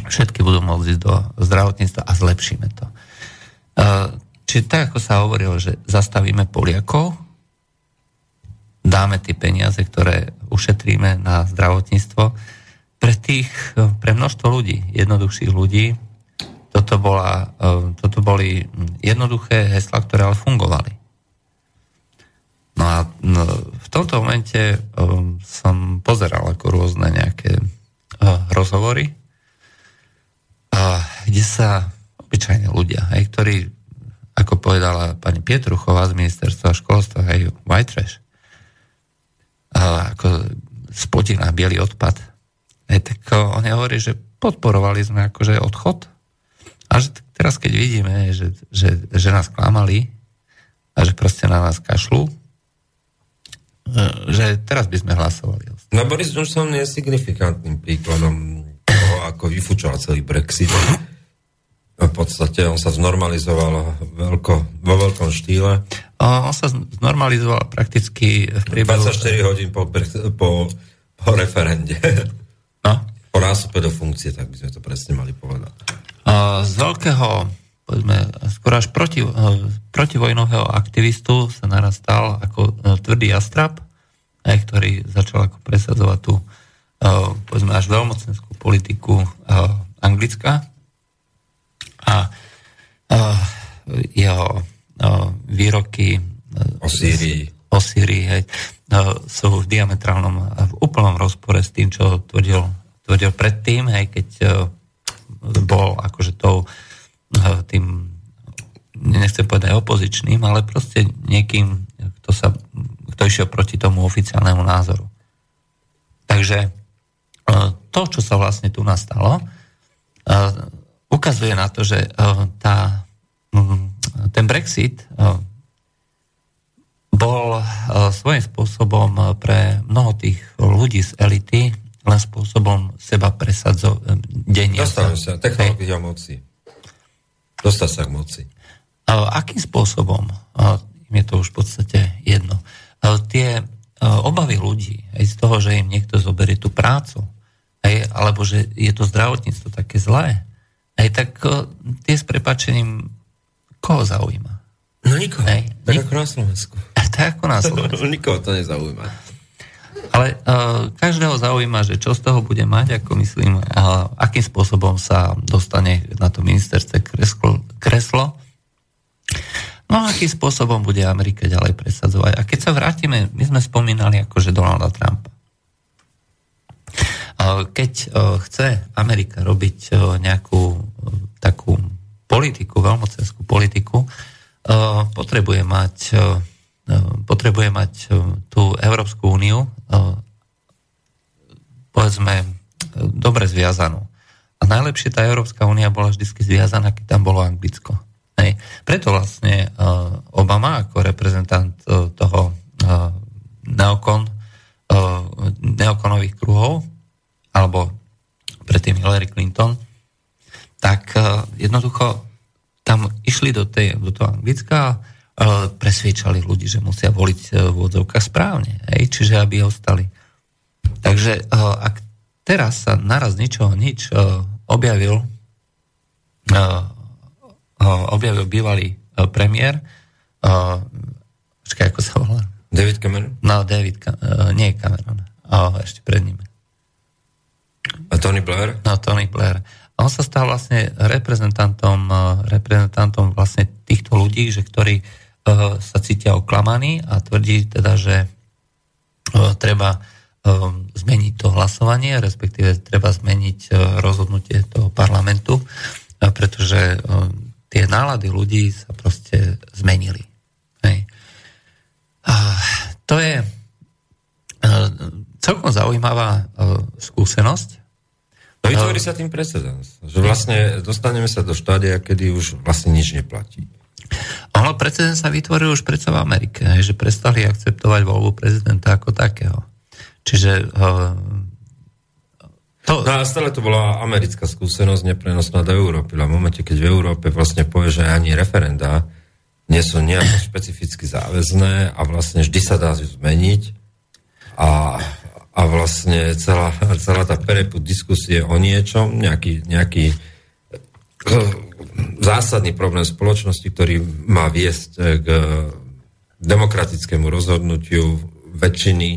Speaker 2: všetky budú môcť ísť do zdravotníctva a zlepšíme to. E, čiže tak, ako sa hovorilo, že zastavíme Poliakov, dáme tie peniaze, ktoré ušetríme na zdravotníctvo, pre tých, pre množstvo ľudí, jednoduchších ľudí, toto, bola, toto boli jednoduché hesla, ktoré ale fungovali. No a no, v tomto momente um, som pozeral ako rôzne nejaké uh, rozhovory, uh, kde sa obyčajne ľudia, aj ktorí, ako povedala pani Pietruchová z ministerstva školstva, aj white trash, uh, ako spodina, biely odpad, aj tak uh, oni hovorí, že podporovali sme akože odchod. A že teraz keď vidíme, že, že, že nás klamali a že proste na nás kašľú, že teraz by sme hlasovali.
Speaker 1: No Boris Johnson je signifikantným príkladom toho, ako vyfúčal celý Brexit v podstate on sa znormalizoval veľko, vo veľkom štýle.
Speaker 2: On sa znormalizoval prakticky v priebehu...
Speaker 1: 24 hodín po, po, po referende. No? Po nástupe do funkcie, tak by sme to presne mali povedať.
Speaker 2: Z veľkého, povedzme, skoro až proti, protivojnového aktivistu sa naraz stal ako e, tvrdý jastrab, ktorý začal ako presadzovať tú, povedzme, až veľmocenskú politiku Anglická, a, jeho výroky
Speaker 1: o Sýrii,
Speaker 2: o Sýrii hej, sú v diametrálnom, v úplnom rozpore s tým, čo tvrdil, tvrdil predtým, hej, keď bol akože tou, a, tým nechcem povedať opozičným, ale proste niekým, kto, sa, kto išiel proti tomu oficiálnemu názoru. Takže to, čo sa vlastne tu nastalo, ukazuje na to, že eh, tá, mm, ten Brexit eh, bol eh, svojím spôsobom pre mnoho tých ľudí z elity len spôsobom seba presadzovania.
Speaker 1: Dostávajú sa, technológia moci. Dostať sa k moci.
Speaker 2: Akým spôsobom? Im je to už v podstate jedno. Tie obavy ľudí aj z toho, že im niekto zoberie tú prácu, aj, alebo že je to zdravotníctvo také zlé, aj tak tie s prepačením koho zaujíma?
Speaker 1: No nikoho. Tak nik- ako na Slovensku.
Speaker 2: tak ako na Slovensku.
Speaker 1: nikoho to nezaujíma.
Speaker 2: Ale uh, každého zaujíma, že čo z toho bude mať, ako myslím, uh, akým spôsobom sa dostane na to ministerstve kreslo, kreslo. No a akým spôsobom bude Amerika ďalej presadzovať. A keď sa vrátime, my sme spomínali akože Donalda Trumpa. Keď e, chce Amerika robiť e, nejakú takú politiku, veľmocenskú politiku, potrebuje mať, potrebuje mať tú Európsku úniu povedzme dobre zviazanú. A najlepšie tá Európska únia bola vždy zviazaná, keď tam bolo Anglicko. Hej. Preto vlastne Obama ako reprezentant toho neokon, neokonových kruhov alebo predtým Hillary Clinton, tak jednoducho tam išli do, tej, do toho Anglicka presviečali ľudí, že musia voliť uh, v správne, hej, čiže aby ostali. Takže uh, ak teraz sa naraz ničoho nič objavil objavil bývalý premiér počkaj, ako sa volá?
Speaker 1: David Cameron?
Speaker 2: No, David, nie Cameron, ešte pred ním.
Speaker 1: A Tony Blair?
Speaker 2: No, Tony Blair. A on sa stal vlastne reprezentantom, reprezentantom vlastne týchto ľudí, že ktorí sa cítia oklamaní a tvrdí teda, že uh, treba uh, zmeniť to hlasovanie, respektíve treba zmeniť uh, rozhodnutie toho parlamentu, pretože tie nálady ľudí sa proste zmenili. Hej. A to je celkom zaujímavá skúsenosť,
Speaker 1: No vytvorí sa tým precedens. Že vlastne dostaneme sa do štádia, kedy už vlastne nič neplatí.
Speaker 2: Ono precedens sa vytvoril už predsa v Amerike, že prestali akceptovať voľbu prezidenta ako takého. Čiže
Speaker 1: to... No a stále to bola americká skúsenosť neprenosná do Európy. A v momente, keď v Európe vlastne povie, že ani referenda nie sú nejako špecificky záväzné a vlastne vždy sa dá zmeniť a a vlastne celá, celá tá pereput diskusie o niečom, nejaký, nejaký zásadný problém spoločnosti, ktorý má viesť eh, k demokratickému rozhodnutiu väčšiny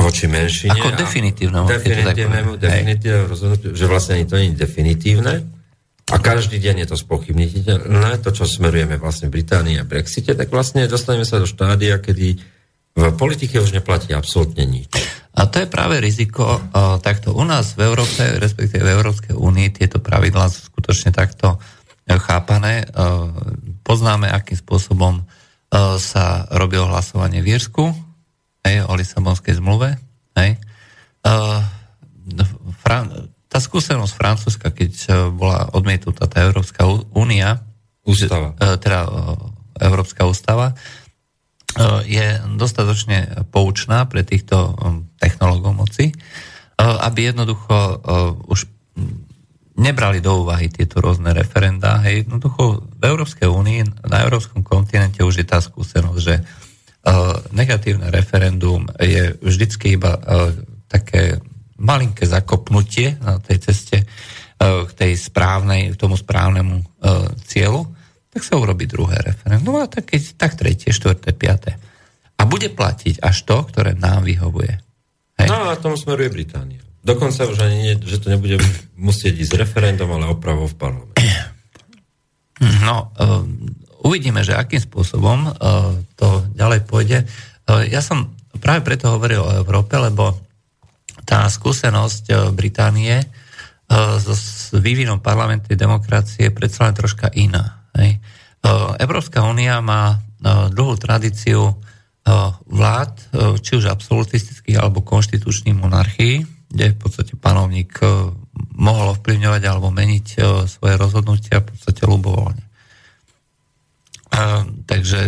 Speaker 1: voči menšine.
Speaker 2: Ako definitívnemu.
Speaker 1: Definitívnemu, definitívnemu rozhodnutiu, že vlastne ani to nie je definitívne. A každý deň je to spochybniteľné, to, čo smerujeme vlastne v Británii a Brexite, tak vlastne dostaneme sa do štádia, kedy v politike už neplatí absolútne nič.
Speaker 2: A to je práve riziko, uh, takto u nás v Európe, respektíve v Európskej únii, tieto pravidlá sú skutočne takto uh, chápané. Uh, poznáme, akým spôsobom sa robilo hlasovanie v Írsku, hej, o Lisabonskej zmluve. Hej. Tá skúsenosť Francúzska, keď bola odmietnutá tá Európska únia,
Speaker 1: ústava.
Speaker 2: Teda Európska ústava, je dostatočne poučná pre týchto technológov moci, aby jednoducho už nebrali do úvahy tieto rôzne referendá. Hej, jednoducho v Európskej únii, na európskom kontinente už je tá skúsenosť, že negatívne referendum je vždycky iba také malinké zakopnutie na tej ceste k tej správnej, k tomu správnemu cieľu, tak sa urobí druhé referendum a tak, keď, tak tretie, štvrté, piaté. A bude platiť až to, ktoré nám vyhovuje.
Speaker 1: Hej. No a tomu smeruje Británia. Dokonca už ani nie, že to nebude musieť ísť referendum, ale opravou v parlamente.
Speaker 2: No, um, uvidíme, že akým spôsobom uh, to ďalej pôjde. Uh, ja som práve preto hovoril o Európe, lebo tá skúsenosť uh, Británie so vývinom parlamentnej demokracie je predsa len troška iná. Hej. Európska únia má dlhú tradíciu vlád, či už absolutistických alebo konštitučných monarchií, kde v podstate panovník mohol ovplyvňovať alebo meniť svoje rozhodnutia v podstate ľubovoľne. Takže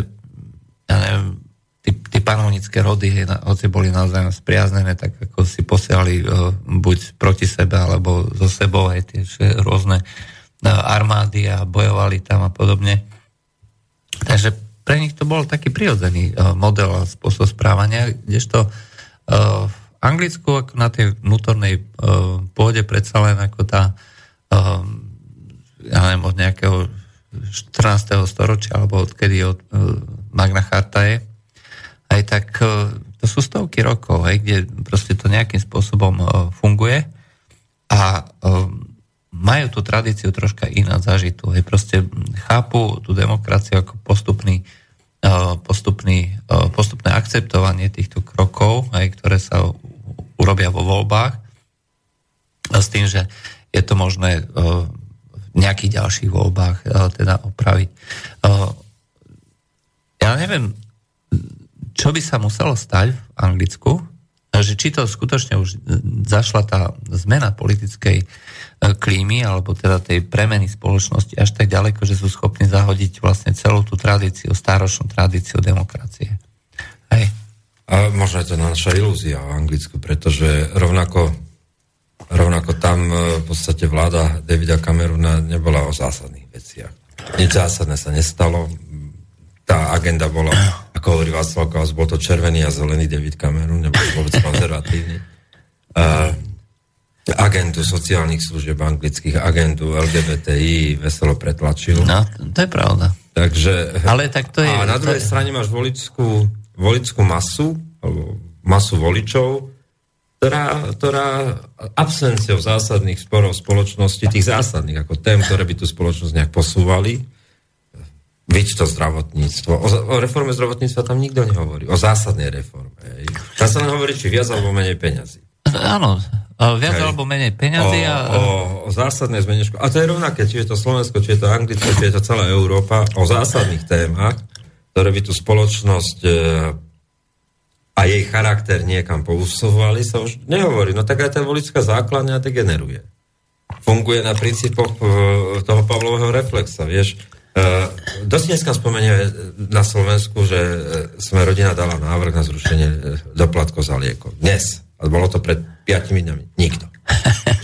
Speaker 2: ja neviem, tí, panovnícke rody, hoci boli naozaj spriaznené, tak ako si posielali buď proti sebe, alebo zo sebou aj tie rôzne uh, armády a bojovali tam a podobne. Takže pre nich to bol taký prirodzený uh, model a spôsob správania, kdežto uh, v Anglicku ako na tej vnútornej pôde predsa len ako tá ja neviem, od nejakého 14. storočia, alebo odkedy od Magna Charta je, aj tak to sú stovky rokov, aj, kde proste to nejakým spôsobom funguje a majú tú tradíciu troška iná zažitú. Hej, proste chápu tú demokraciu ako postupný, uh, postupný, uh, postupné akceptovanie týchto krokov, aj, ktoré sa urobia vo voľbách s tým, že je to možné uh, nejakých ďalších voľbách e, teda opraviť. E, ja neviem, čo by sa muselo stať v Anglicku, že či to skutočne už zašla tá zmena politickej e, klímy, alebo teda tej premeny spoločnosti až tak ďaleko, že sú schopní zahodiť vlastne celú tú tradíciu, stáročnú tradíciu demokracie. Hej.
Speaker 1: A možno je to naša ilúzia v Anglicku, pretože rovnako Rovnako tam e, v podstate vláda Davida Cameruna nebola o zásadných veciach. Nič zásadné sa nestalo. Tá agenda bola, ako hovorí Václav Klaus, bol to červený a zelený David Cameron, nebol vôbec konzervatívny. Uh, agendu sociálnych služieb anglických, agendu LGBTI veselo pretlačil.
Speaker 2: No, to je pravda.
Speaker 1: Takže,
Speaker 2: Ale tak to je...
Speaker 1: A na druhej to... strane máš voličskú, voličskú masu, alebo masu voličov, ktorá, ktorá absenciou zásadných sporov spoločnosti, tých zásadných ako tém, ktoré by tú spoločnosť nejak posúvali, byť to zdravotníctvo. O, o reforme zdravotníctva tam nikto nehovorí. O zásadnej reforme. Tam sa len hovorí, či viac alebo menej peňazí.
Speaker 2: Áno, viac Hej. alebo menej peňazí. A...
Speaker 1: O, o zásadnej zmene A to je rovnaké, či je to Slovensko, či je to Anglicko, či je to celá Európa, o zásadných témach, ktoré by tú spoločnosť e, a jej charakter niekam pousúvali, sa už nehovorí. No tak aj tá voličská základňa degeneruje. Funguje na princípoch e, toho Pavlového reflexa, vieš. Uh, dosť dneska spomenie na Slovensku, že e, sme rodina dala návrh na zrušenie doplatkov za lieko. Dnes. A bolo to pred 5 dňami. Nikto.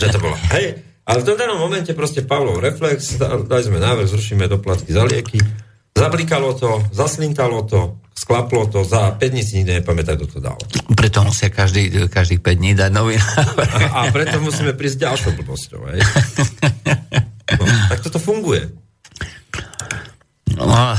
Speaker 1: že to bolo. Hej, ale v danom momente proste Pavlov reflex, dali sme návrh, zrušíme doplatky za lieky. Zablikalo to, zaslintalo to, sklaplo to, za 5 dní si nikto nepamätá, kto to dal.
Speaker 2: Preto musia každý, každých 5 dní dať nový
Speaker 1: a, a preto musíme prísť ďalšou blbosťou. Hej? No, tak toto funguje.
Speaker 2: No,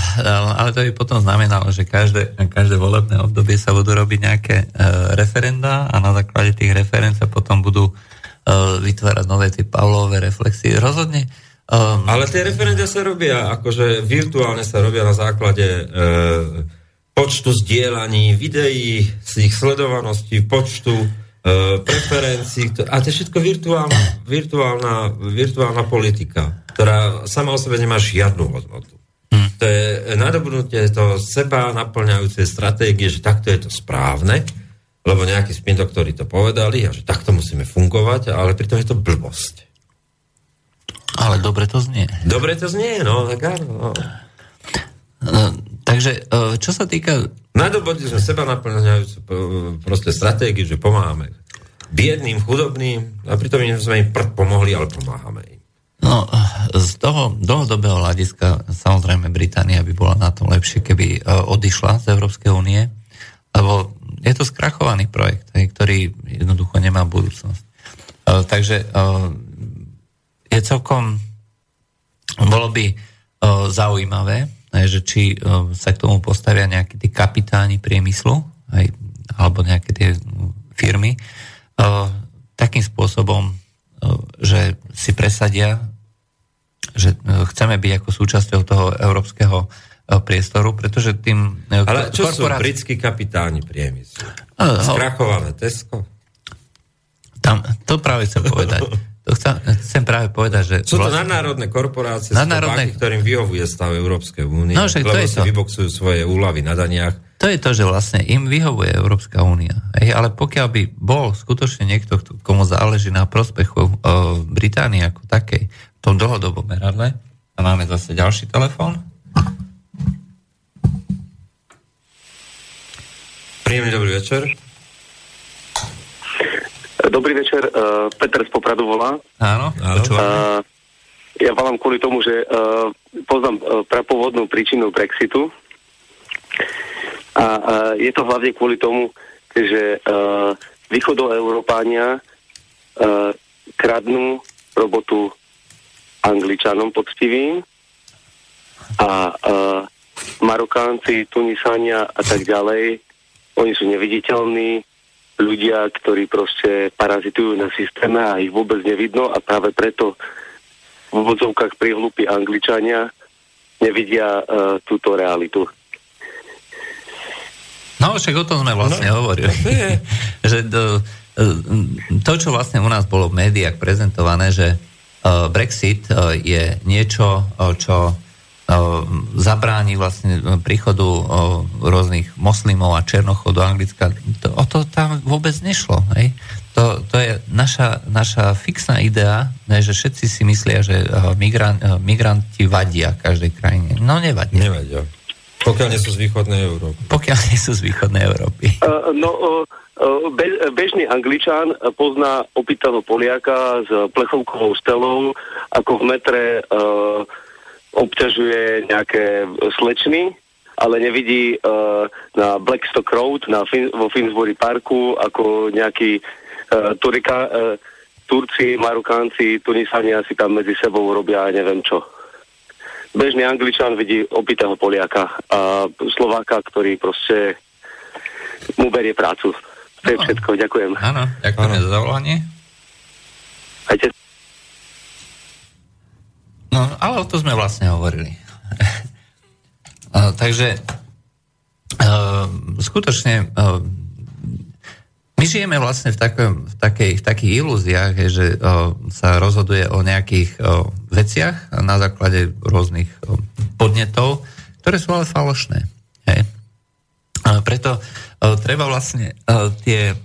Speaker 2: ale to by potom znamenalo, že každé, každé volebné obdobie sa budú robiť nejaké uh, referenda a na základe tých referend sa potom budú uh, vytvárať nové tie Pavlové reflexie. Rozhodne.
Speaker 1: Um, ale tie referenda sa robia, akože virtuálne sa robia na základe uh, počtu zdieľaní videí, z ich sledovanosti, počtu uh, preferencií. A to je všetko virtuálna, virtuálna, virtuálna politika, ktorá sama o sebe nemá žiadnu hodnotu. To je nadobudnutie to seba naplňajúcej stratégie, že takto je to správne, lebo nejakí spindoktori to povedali a že takto musíme fungovať, ale pritom je to blbosť.
Speaker 2: Ale dobre to znie.
Speaker 1: Dobre to znie, no, tak áno. No.
Speaker 2: No, takže, e, čo sa týka...
Speaker 1: Nadobudli sme seba naplňajúcu proste stratégiu, že pomáhame biedným, chudobným a pritom sme im prd pomohli, ale pomáhame im.
Speaker 2: No, z toho dlhodobého hľadiska samozrejme Británia by bola na tom lepšie, keby e, odišla z Európskej únie, lebo je to skrachovaný projekt, ktorý jednoducho nemá budúcnosť. E, takže je celkom, bolo by zaujímavé, že či sa k tomu postavia nejakí tí kapitáni priemyslu, alebo nejaké tie firmy, takým spôsobom, že si presadia že e, chceme byť ako súčasťou toho európskeho e, priestoru, pretože tým...
Speaker 1: E, Ale čo korporát... sú britskí kapitáni priemyslu? Skrachované Tesco?
Speaker 2: Tam, to práve chcem povedať. To chcem, chcem práve povedať, že...
Speaker 1: Sú to vlastne, nadnárodné korporácie, nadnárodné... Banky, ktorým vyhovuje stav Európskej únie, no, lebo to si to. vyboksujú svoje úlavy na daniach.
Speaker 2: To je to, že vlastne im vyhovuje Európska únia. Ej, ale pokiaľ by bol skutočne niekto, komu záleží na prospechu uh, Británie ako takej, tom dlhodobom meradle. A máme zase ďalší telefón.
Speaker 1: Príjemný dobrý večer.
Speaker 4: Dobrý večer, uh, Peter z Popradu volá.
Speaker 2: Áno, áno.
Speaker 4: Uh, ja volám kvôli tomu, že uh, poznám uh, prapôvodnú príčinu Brexitu. A uh, je to hlavne kvôli tomu, že uh, východoeurópánia uh, kradnú robotu Angličanom poctivým a uh, Marokánci, Tunisania a tak ďalej, oni sú neviditeľní ľudia, ktorí proste parazitujú na systéme a ich vôbec nevidno a práve preto v vodzovkách prihlúpi Angličania nevidia uh, túto realitu.
Speaker 2: No, však o tom sme vlastne no, hovorili. že to, to, čo vlastne u nás bolo v médiách prezentované, že Brexit eh, je niečo, eh, čo zabráni vlastne príchodu rôznych moslimov a černochov do Anglicka. To, o to tam vôbec nešlo. Hej? To, to je naša, naša fixná idea, ne, že všetci si myslia, že migran, migranti vadia každej krajine. No nevadia.
Speaker 1: Nevadia. Pokiaľ nie sú z východnej Európy.
Speaker 2: Pokiaľ nie sú z východnej Európy.
Speaker 4: Uh, no, uh, bežný angličan pozná opýtaného Poliaka s plechovkovou stelou, ako v metre uh, obťažuje nejaké slečny, ale nevidí uh, na Blackstock Road na fin- vo Finsbury Parku ako nejakí uh, Turika, Turci, Marokánci, Tunisania si tam medzi sebou robia neviem čo. Bežný angličan vidí opitého Poliaka a Slováka, ktorý proste mu berie prácu. To je všetko, ďakujem.
Speaker 2: Áno, ďakujem za zavolanie.
Speaker 4: Ajte.
Speaker 2: No, ale o to sme vlastne hovorili. uh, takže uh, skutočne uh, my žijeme vlastne v, takom, v, takej, v takých ilúziách, že uh, sa rozhoduje o nejakých uh, veciach na základe rôznych uh, podnetov, ktoré sú ale falošné. Hej? Uh, preto treba vlastne e, tie e,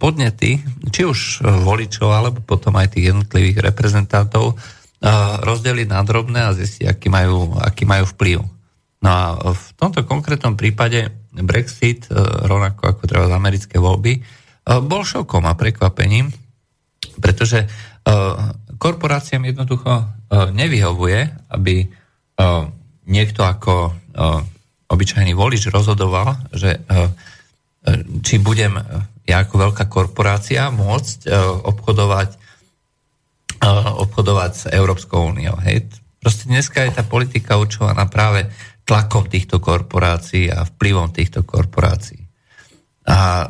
Speaker 2: podnety, či už voličov, alebo potom aj tých jednotlivých reprezentantov, rozdeliť na drobné a zistiť, aký majú, aký majú vplyv. No a v tomto konkrétnom prípade Brexit, rovnako ako treba z americké voľby, bol šokom a prekvapením, pretože korporáciám jednoducho nevyhovuje, aby niekto ako obyčajný volič rozhodoval, že e, e, či budem e, ja ako veľká korporácia môcť obchodovať, obchodovať s Európskou úniou. Hej. Proste dneska je tá politika určovaná práve tlakom týchto korporácií a vplyvom týchto korporácií. A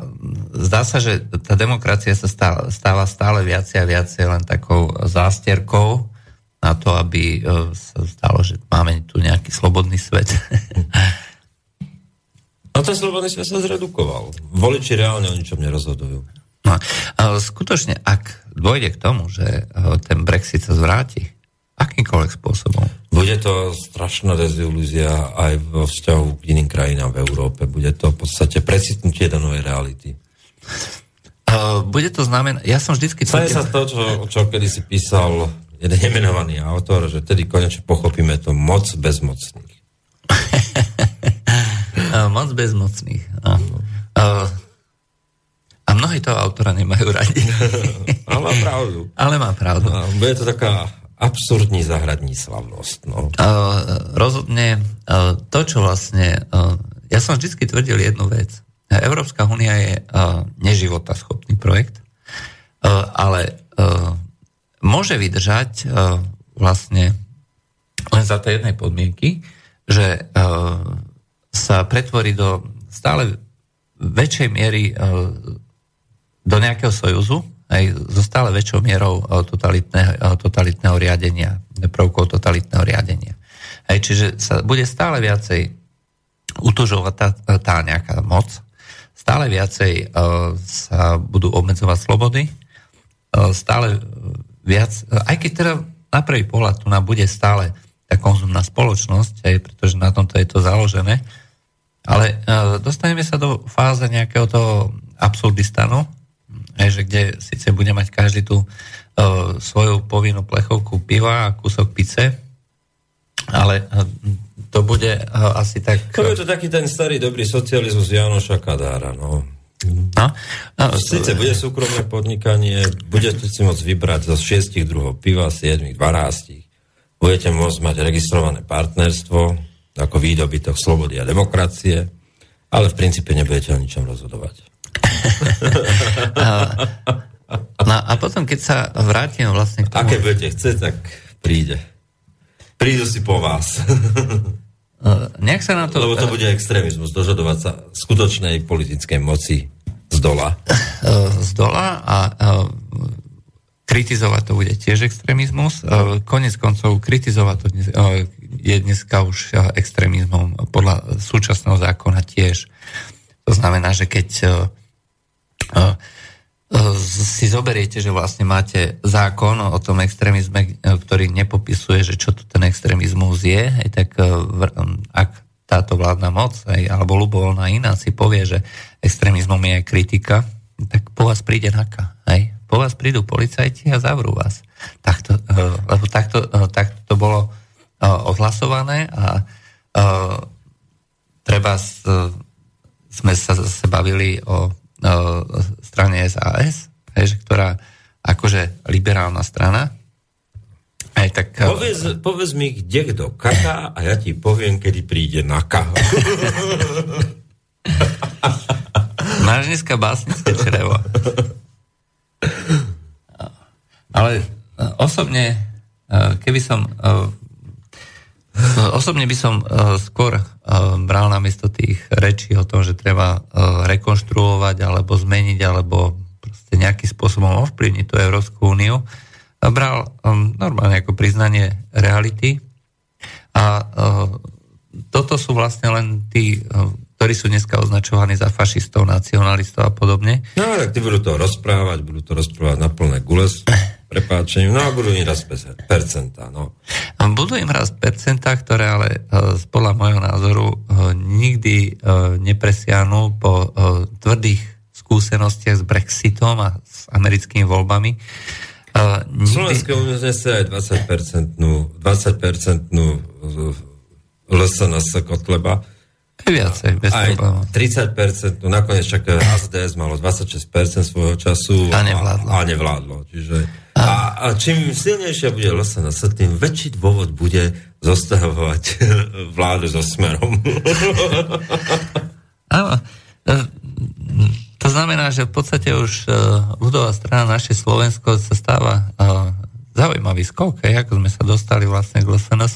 Speaker 2: zdá sa, že tá demokracia sa stáva stále viacej a viacej len takou zástierkou na to, aby sa stalo, že máme tu nejaký slobodný svet.
Speaker 1: A ten slobodný svet sa zredukoval. Voliči reálne o ničom nerozhodujú.
Speaker 2: No, skutočne, ak dôjde k tomu, že e, ten Brexit sa zvráti, akýmkoľvek spôsobom.
Speaker 1: Bude to strašná dezilúzia aj vo vzťahu k iným krajinám v Európe. Bude to v podstate presitnutie do novej reality.
Speaker 2: Uh, bude to znamená... Ja som vždycky...
Speaker 1: Stane sa to, čo, čo kedy si písal jeden nemenovaný autor, že tedy konečne pochopíme to moc bezmocných.
Speaker 2: uh, moc bezmocných. Uh, uh, a mnohí toho autora nemajú radi.
Speaker 1: Ale má pravdu.
Speaker 2: Ale má pravdu.
Speaker 1: A bude to taká absurdní zahradní slavnosť. No. Uh,
Speaker 2: rozhodne uh, to, čo vlastne... Uh, ja som vždy tvrdil jednu vec. Európska únia je uh, neživotaschopný projekt, uh, ale uh, môže vydržať uh, vlastne len za tej jednej podmienky, že uh, sa pretvorí do stále väčšej miery uh, do nejakého sojuzu, aj so stále väčšou mierou eh, totalitného, eh, totalitného riadenia, prvkov totalitného riadenia. Aj, čiže sa bude stále viacej utužovať tá, tá nejaká moc, stále viacej sa budú obmedzovať slobody, stále viac, aj keď teda na prvý pohľad tu nám bude stále tá konzumná spoločnosť, aj pretože na tomto je to založené, ale uh, dostaneme sa do fáze nejakého toho absurdistanu, že kde síce bude mať každý tú uh, svoju povinnú plechovku piva a kúsok pice, ale uh, to bude asi tak...
Speaker 1: To je to taký ten starý dobrý socializmus Janoša Kadára, no.
Speaker 2: No,
Speaker 1: no, Sice bude súkromné podnikanie, budete si môcť vybrať zo šiestich druhov piva, siedmých, dvanástich. Budete môcť mať registrované partnerstvo ako výdobytok slobody a demokracie, ale v princípe nebudete o ničom rozhodovať.
Speaker 2: no a potom, keď sa vrátim vlastne k tomu...
Speaker 1: Aké budete chcieť, tak príde. Prídu si po vás.
Speaker 2: Nech sa na to...
Speaker 1: Lebo to bude extrémizmus, dožadovať sa skutočnej politickej moci z dola.
Speaker 2: Z dola a kritizovať to bude tiež extrémizmus. Konec koncov kritizovať to je dneska už extrémizmom podľa súčasného zákona tiež. To znamená, že keď si zoberiete, že vlastne máte zákon o tom extrémizme, ktorý nepopisuje, že čo to ten extrémizmus je, tak e, ak táto vládna moc alebo ľubovoľná iná si povie, že extrémizmom je aj kritika, tak po vás príde naka. Aj? Po vás prídu policajti a zavrú vás. Takto, e, lebo takto, e, takto to bolo odhlasované a treba sme sa zase bavili o strane SAS, hej, ktorá akože liberálna strana. Aj tak,
Speaker 1: povedz, povedz mi, kde kto kaká a ja ti poviem, kedy príde naka.
Speaker 2: Máš dneska básnické črevo. Ale osobne, keby som Osobne by som uh, skôr uh, bral namiesto tých rečí o tom, že treba rekonštruovať alebo zmeniť alebo proste nejakým spôsobom ovplyvniť tú Európsku úniu, bral normálne ako priznanie reality. A toto sú vlastne len tí, ktorí sú dneska označovaní za fašistov, nacionalistov a podobne.
Speaker 1: No, tak tí budú to rozprávať, budú to rozprávať na plné gules prepáčením, no a budú im raz percentá, no.
Speaker 2: Budú im raz percentá, ktoré ale uh, podľa môjho názoru uh, nikdy uh, nepresiahnu po tvrdých skúsenostiach s Brexitom a s americkými voľbami.
Speaker 1: Uh, nikdy... Slovenské uniesie aj 20-percentnú 20-percentnú LSNS Kotleba,
Speaker 2: Viacej, bez
Speaker 1: aj problémov. 30%, no nakoniec však HZDS malo 26% svojho času
Speaker 2: a nevládlo.
Speaker 1: A, a nevládlo. Čiže, a, a čím silnejšia bude LSNS, tým väčší dôvod bude zostavovať vládu so smerom.
Speaker 2: Áno. E, to znamená, že v podstate už e, ľudová strana naše Slovensko sa stáva e, zaujímavý skok, ako sme sa dostali vlastne k LSNS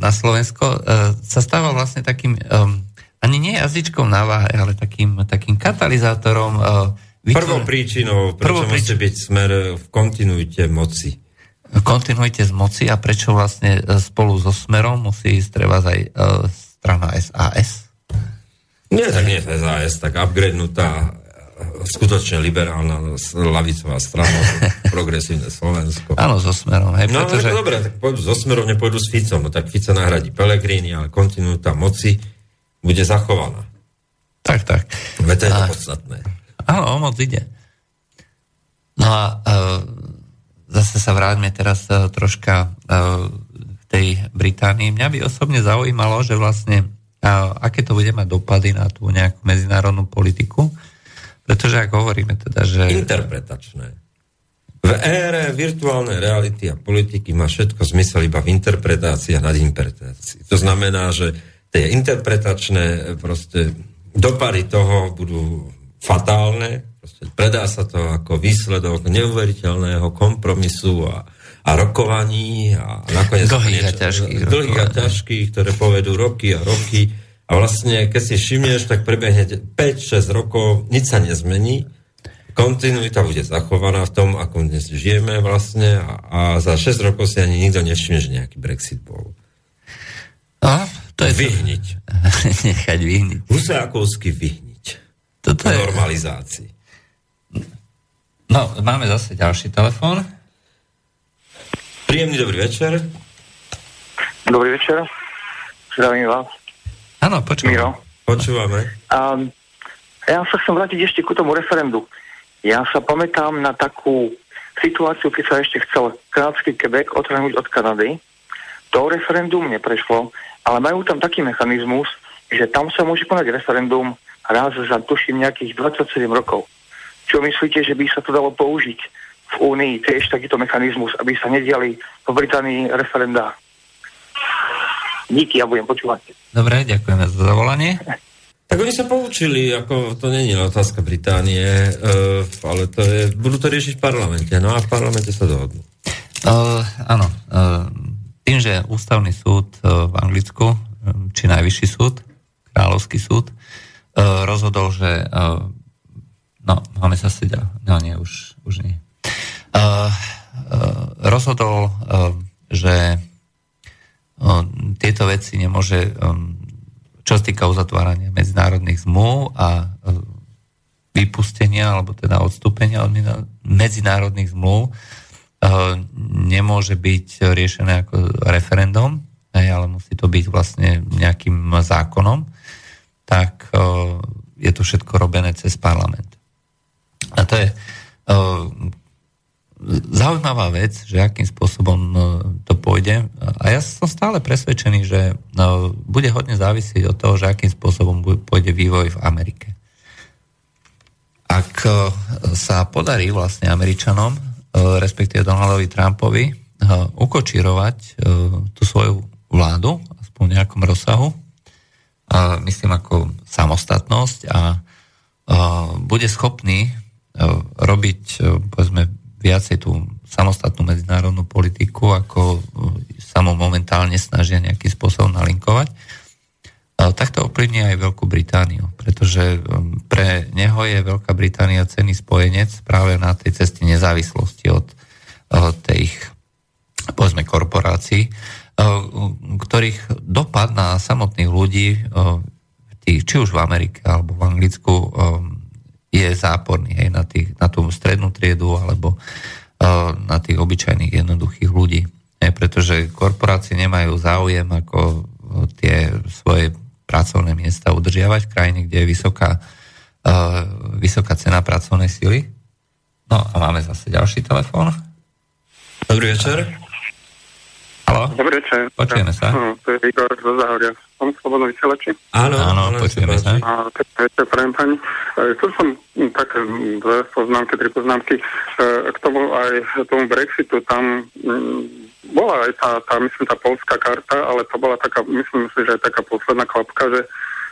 Speaker 2: na Slovensko, sa stáva vlastne takým, ani nie jazyčkom na váhe, ale takým, takým katalizátorom.
Speaker 1: Vytvor... Prvou príčinou, prečo Prvou príč... byť smer v kontinuite moci.
Speaker 2: Kontinuite z moci a prečo vlastne spolu so smerom musí ísť treba aj strana SAS?
Speaker 1: Nie, tak nie SAS, tak upgradenutá skutočne liberálna lavicová strana, progresívne Slovensko.
Speaker 2: Áno, so smerom. Hej,
Speaker 1: no, pretože... dobre, tak pôjdu so smerom, nepôjdu s Ficom. No tak Fica nahradí Pelegrini, ale kontinuita moci bude zachovaná.
Speaker 2: Tak, tak.
Speaker 1: Veď to je to podstatné.
Speaker 2: Áno, o moc ide. No a uh, zase sa vráťme teraz uh, troška uh, k tej Británii. Mňa by osobne zaujímalo, že vlastne aké to bude mať dopady na tú nejakú medzinárodnú politiku. Pretože ak hovoríme teda, že...
Speaker 1: Interpretačné. V ére virtuálnej reality a politiky má všetko zmysel iba v interpretácii a nadinterpretácii. To znamená, že tie interpretačné proste dopady toho budú fatálne, proste predá sa to ako výsledok neuveriteľného kompromisu a, a rokovaní a nakoniec...
Speaker 2: Dlhých a ťažkých.
Speaker 1: Dlhých a ťažkých, ktoré povedú roky a roky a vlastne, keď si všimneš, tak prebehne 5-6 rokov, nič sa nezmení, kontinuita bude zachovaná v tom, ako dnes žijeme vlastne a, a za 6 rokov si ani nikto nevšimne, že nejaký Brexit bol.
Speaker 2: A, to je
Speaker 1: vyhniť.
Speaker 2: To... Nechať vyhniť.
Speaker 1: Husákovsky vyhniť.
Speaker 2: Toto je...
Speaker 1: Normalizácii.
Speaker 2: No, máme zase ďalší telefón.
Speaker 1: Príjemný dobrý večer.
Speaker 5: Dobrý večer. Zdravím vás.
Speaker 2: Áno, počúvame. Miro.
Speaker 1: Počúvame.
Speaker 5: Um, ja sa chcem vrátiť ešte ku tomu referendu. Ja sa pamätám na takú situáciu, keď sa ešte chcel kanadský Quebec odtrhnúť od Kanady. To referendum neprešlo, ale majú tam taký mechanizmus, že tam sa môže konať referendum raz za, tuším, nejakých 27 rokov. Čo myslíte, že by sa to dalo použiť v Únii tiež takýto mechanizmus, aby sa nediali v Británii referenda Díky, ja budem počúvať.
Speaker 2: Dobre, ďakujeme za zavolanie.
Speaker 1: Tak oni sa poučili, ako to není otázka Británie, uh, ale to je, budú to riešiť v parlamente, no a v parlamente sa dohodnú.
Speaker 2: Uh, áno, uh, tým, že ústavný súd uh, v Anglicku, či najvyšší súd, kráľovský súd, uh, rozhodol, že uh, no, máme sa si no nie, už, už nie. Uh, rozhodol, že tieto veci nemôže, čo sa týka uzatvárania medzinárodných zmluv a vypustenia alebo teda odstúpenia od medzinárodných zmluv nemôže byť riešené ako referendum, ale musí to byť vlastne nejakým zákonom, tak je to všetko robené cez parlament. A to je zaujímavá vec, že akým spôsobom no, to pôjde. A ja som stále presvedčený, že bude hodne závisieť od toho, že akým spôsobom pôjde vývoj v Amerike. Ak sa podarí vlastne Američanom, respektíve Donaldovi Trumpovi, ukočírovať tú svoju vládu, aspoň v nejakom rozsahu, myslím ako samostatnosť a bude schopný robiť, povedzme, viacej tú samostatnú medzinárodnú politiku, ako sa mu momentálne snažia nejakým spôsobom nalinkovať. Tak to ovplyvní aj Veľkú Britániu, pretože pre neho je Veľká Británia cený spojenec práve na tej ceste nezávislosti od tých, povedzme, korporácií, ktorých dopad na samotných ľudí, tých, či už v Amerike alebo v Anglicku, um, je záporný hej, na, tých, na tú strednú triedu alebo na tých obyčajných jednoduchých ľudí. Hej, pretože korporácie nemajú záujem ako tie svoje pracovné miesta udržiavať v krajine, kde je vysoká, vysoká cena pracovnej sily. No a máme zase ďalší telefón.
Speaker 1: Dobrý večer.
Speaker 2: Halo?
Speaker 5: Dobrý večer.
Speaker 2: Počujeme sa.
Speaker 5: Uh, to je Igor zo Zahoria som slobodno vysielači.
Speaker 2: Áno, áno, počujeme sa.
Speaker 5: A ešte prajem pani. E, chcel som také dve poznámky, tri poznámky e, k tomu aj tomu Brexitu. Tam bola aj tá, tá, myslím, tá polská karta, ale to bola taká, myslím si, že aj taká posledná klapka, že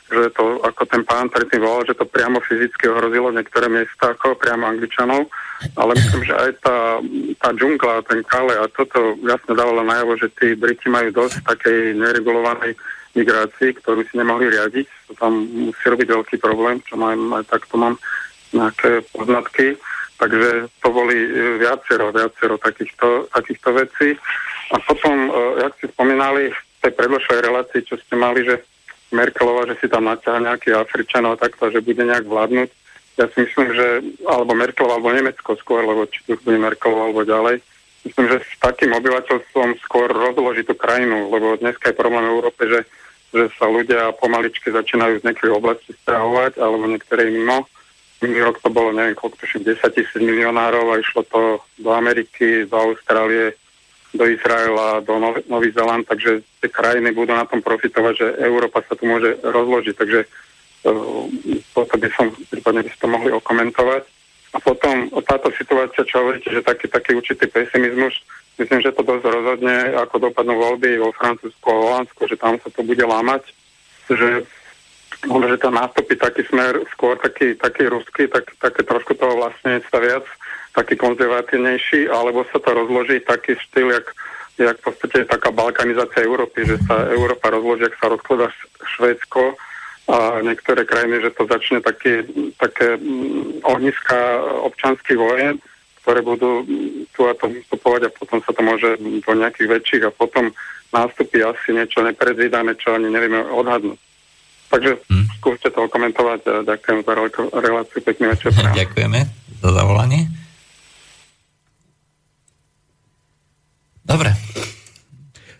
Speaker 6: že to, ako ten pán predtým volal, že to priamo fyzicky ohrozilo niektoré miesta, ako priamo Angličanov, ale myslím, že aj tá, tá džungla, ten kale a toto jasne dávalo najavo, že tí Briti majú dosť takej neregulovanej migrácii, ktorú si nemohli riadiť. To tam musí robiť veľký problém, čo mám, aj takto mám nejaké poznatky. Takže to boli e, viacero, viacero takýchto, takýchto vecí. A potom, e, jak ste spomínali v tej predložšej relácii, čo ste mali, že Merkelová, že si tam naťahá nejaký Afričanov takto, že bude nejak vládnuť. Ja si myslím, že alebo Merkelová, alebo Nemecko skôr, lebo či tu bude Merkelová, alebo ďalej. Myslím, že s takým obyvateľstvom skôr rozloží tú krajinu, lebo dneska je problém v Európe, že, že sa ľudia pomaličky začínajú z nejakej oblasti strahovať, alebo niektoré mimo. Minulý rok to bolo, neviem, koľko to 10 tisíc milionárov a išlo to do Ameriky, do Austrálie, do Izraela, do Nov- Nový Zeland, takže tie krajiny budú na tom profitovať, že Európa sa tu môže rozložiť, takže toto by som, prípadne by ste to mohli okomentovať. A potom táto situácia, čo hovoríte, že taký, taký určitý pesimizmus, myslím, že to dosť rozhodne, ako dopadnú voľby vo Francúzsku a Holandsku, že tam sa to bude lámať, že že tam nastúpi taký smer skôr taký, taký ruský, tak, také trošku toho vlastne viac, taký konzervatívnejší, alebo sa to rozloží taký štýl, jak, jak v podstate taká balkanizácia Európy, že sa Európa rozloží, ak sa rozkladá Švédsko a niektoré krajiny, že to začne také, také mm, ohniska občanských vojen, ktoré budú tu a to vystupovať a potom sa to môže do nejakých väčších a potom nástupí asi niečo nepredvídané, čo ani nevieme odhadnúť. Takže hmm. skúste to komentovať. Ďakujem za reláciu. Pekný večer.
Speaker 2: Ďakujeme za zavolanie. Dobre.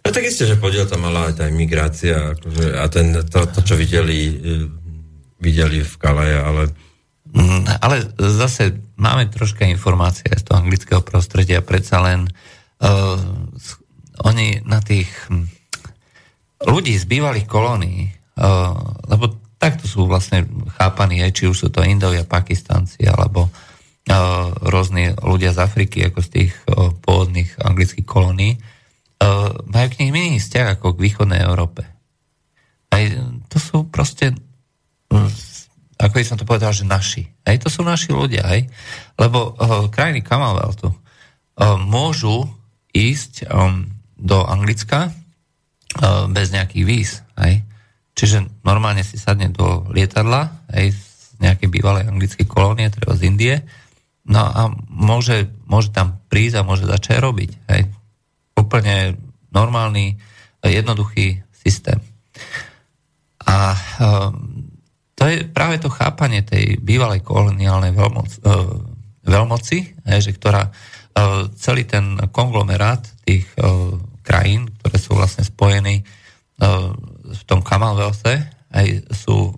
Speaker 1: No tak isté, že podiel tam mala aj tá imigrácia akože, a ten, to, to, čo videli, e, videli v Kalaje, ale...
Speaker 2: Mm, ale zase máme troška informácie z toho anglického prostredia, predsa len uh, oni na tých hm, ľudí z bývalých kolónií, uh, lebo takto sú vlastne chápaní, aj, či už sú to Indovia, Pakistanci, alebo uh, rôzni ľudia z Afriky, ako z tých pôvodných anglických kolónií, majú k nich iný vzťah ako k východnej Európe. Aj to sú proste, ako by som to povedal, že naši. Aj to sú naši ľudia, aj. Lebo uh, krajiny Commonwealthu uh, môžu ísť do Anglicka bez nejakých víz, aj. Čiže normálne si sadne do lietadla, aj z nejakej bývalej anglickej kolónie, treba z Indie, No a môže, môže tam prísť a môže začať robiť. Hej. Úplne normálny, jednoduchý systém. A um, to je práve to chápanie tej bývalej koloniálnej veľmoc, uh, veľmoci, hej, že ktorá uh, celý ten konglomerát tých uh, krajín, ktoré sú vlastne spojení v tom Commonwealthe, aj sú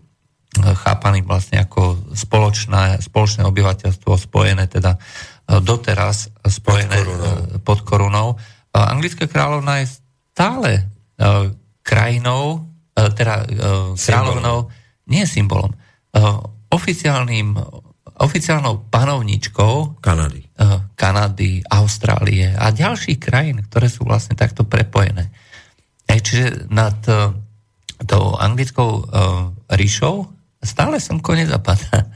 Speaker 2: chápaný vlastne ako spoločné, spoločné obyvateľstvo spojené teda e, doteraz spojené pod korunou. E, pod korunou. Anglická kráľovna je stále e, krajinou, teda kráľovnou, nie symbolom, oficiálnym oficiálnou panovničkou
Speaker 1: Kanady.
Speaker 2: Kanady, Austrálie a ďalších krajín, ktoré sú vlastne takto prepojené. Čiže nad tou anglickou ríšou stále slnko nezapadá.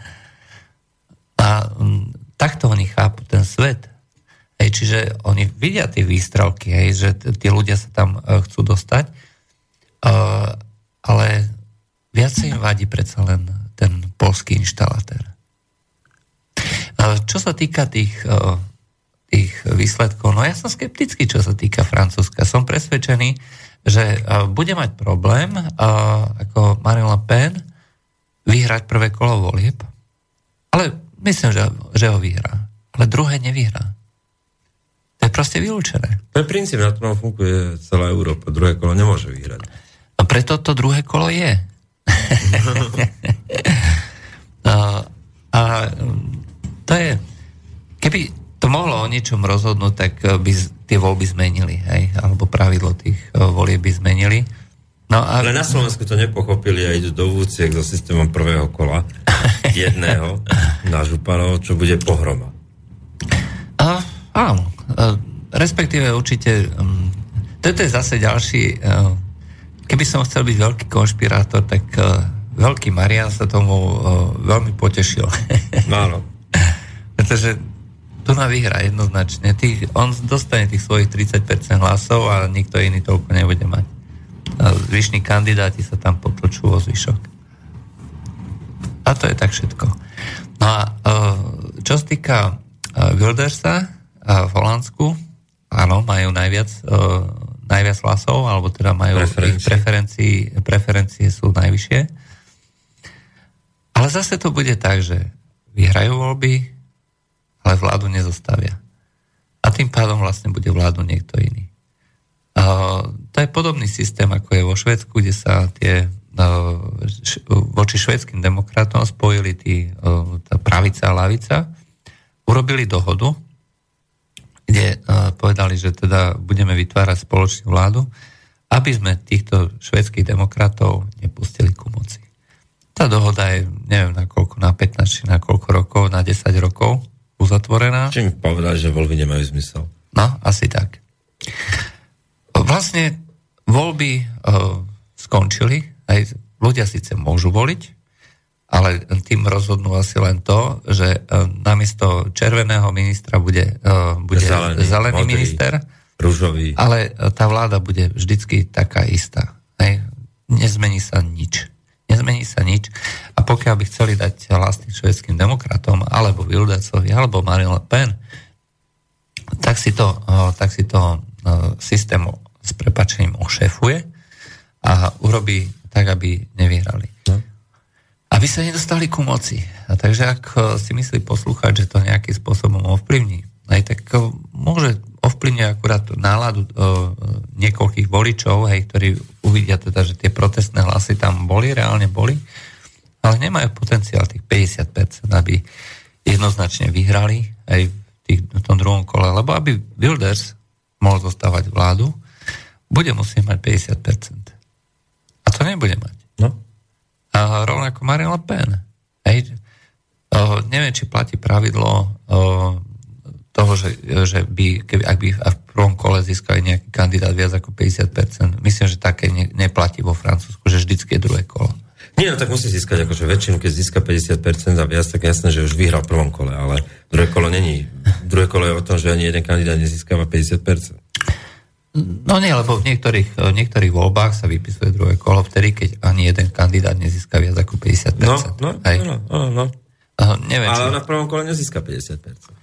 Speaker 2: A um, takto oni chápu ten svet. Hej, čiže oni vidia tie výstrelky, hej, že tí ľudia sa tam uh, chcú dostať, uh, ale viac im vadí predsa len ten polský inštalatér. Uh, čo sa týka tých, uh, tých výsledkov, no ja som skeptický, čo sa týka Francúzska. Som presvedčený, že uh, bude mať problém uh, ako Marine Le Pen, vyhrať prvé kolo volieb, ale myslím, že, že ho vyhrá. Ale druhé nevyhrá. To je proste vylúčené.
Speaker 1: To je princíp, na tom funguje celá Európa. Druhé kolo nemôže vyhrať.
Speaker 2: No preto to druhé kolo je. a, a to je... Keby to mohlo o niečom rozhodnúť, tak by tie voľby zmenili, hej? alebo pravidlo tých eh, volieb by zmenili.
Speaker 1: No a... Ale na Slovensku to nepochopili a idú do vúciek so systémom prvého kola jedného na Županov, čo bude pohroma.
Speaker 2: A, áno. A, respektíve určite um, toto je zase ďalší uh, keby som chcel byť veľký konšpirátor, tak uh, veľký Marian sa tomu uh, veľmi potešil.
Speaker 1: No, áno.
Speaker 2: Pretože tu na vyhra jednoznačne. Tých, on dostane tých svojich 30% hlasov a nikto iný toľko nebude mať. Zvyšní kandidáti sa tam potlčú o zvyšok. A to je tak všetko. No a čo sa týka Wildersa v Holandsku, áno, majú najviac, najviac hlasov, alebo teda majú ich preferencie, preferencie sú najvyššie. Ale zase to bude tak, že vyhrajú voľby, ale vládu nezostavia. A tým pádom vlastne bude vládu niekto iný. Uh, to je podobný systém, ako je vo Švedsku, kde sa tie š, voči švedským demokratom spojili tí, uh, tá pravica a lavica, urobili dohodu, kde povedali, že teda budeme vytvárať spoločnú vládu, aby sme týchto švedských demokratov nepustili ku moci. Tá dohoda je, neviem na koľko, na 15 či na koľko rokov, na 10 rokov, uzatvorená.
Speaker 1: Čím povedať, že voľby nemajú zmysel?
Speaker 2: No, asi tak. Vlastne voľby uh, skončili, aj ľudia síce môžu voliť, ale tým rozhodnú asi len to, že uh, namiesto červeného ministra bude, uh, bude zelený, zelený modrý, minister,
Speaker 1: rúžový.
Speaker 2: ale tá vláda bude vždycky taká istá. Hej? Nezmení sa nič nezmení sa nič. A pokiaľ by chceli dať hlas tým švedským demokratom, alebo Wildersovi, alebo Marine Le Pen, tak si to, tak si to systém s prepačením ošefuje a urobí tak, aby nevyhrali. No. Aby sa nedostali ku moci. A takže ak si myslí poslúchať, že to nejakým spôsobom ovplyvní, aj tak môže ovplyvňuje akurát náladu uh, niekoľkých voličov, hej, ktorí uvidia teda, že tie protestné hlasy tam boli, reálne boli, ale nemajú potenciál tých 50%, aby jednoznačne vyhrali aj v, tých, v tom druhom kole, lebo aby Wilders mohol zostávať vládu, bude musieť mať 50%. A to nebude mať.
Speaker 1: No.
Speaker 2: A rovnako Marine Le Pen. Hej, uh, neviem, či platí pravidlo uh, toho, že, že by, keby, ak by v prvom kole získali nejaký kandidát viac ako 50%, myslím, že také ne, neplatí vo Francúzsku, že vždycky je druhé kolo.
Speaker 1: Nie, no tak musí získať akože väčšinu, keď získa 50% a viac, tak jasné, že už vyhral v prvom kole, ale druhé kolo není. Druhé kolo je o tom, že ani jeden kandidát nezískava 50%.
Speaker 2: No nie, lebo v niektorých, v niektorých voľbách sa vypisuje druhé kolo vtedy, keď ani jeden kandidát nezíska viac ako 50%.
Speaker 1: No, no, Hej. no, no, no.
Speaker 2: Uh, neviem,
Speaker 1: ale či... na prvom kole nezíska 50%.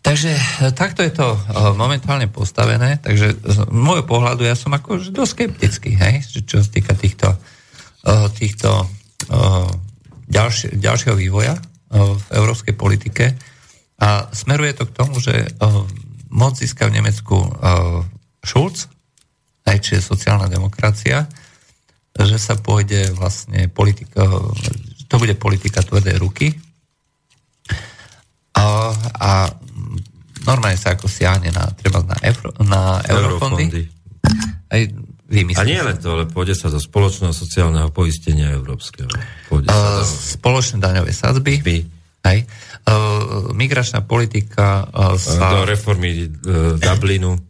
Speaker 2: Takže e, takto je to e, momentálne postavené, takže z môjho pohľadu ja som ako dosť skeptický, hej, čo sa týka týchto, e, týchto ďalšie, ďalšieho vývoja v európskej politike a smeruje to k tomu, že moc získa v Nemecku Schulz, aj či je sociálna demokracia, že sa pôjde vlastne politika, to bude politika tvrdej ruky, a, a normálne sa ako siahne na, treba na, euro, na eurofondy. Aj
Speaker 1: A nie len to, ale pôjde sa do spoločného sociálneho poistenia európskeho. Pôjde
Speaker 2: sa do... Spoločné daňové sadzby. Zby. Aj. Uh, migračná politika uh, sa...
Speaker 1: Do reformy uh, Dublinu.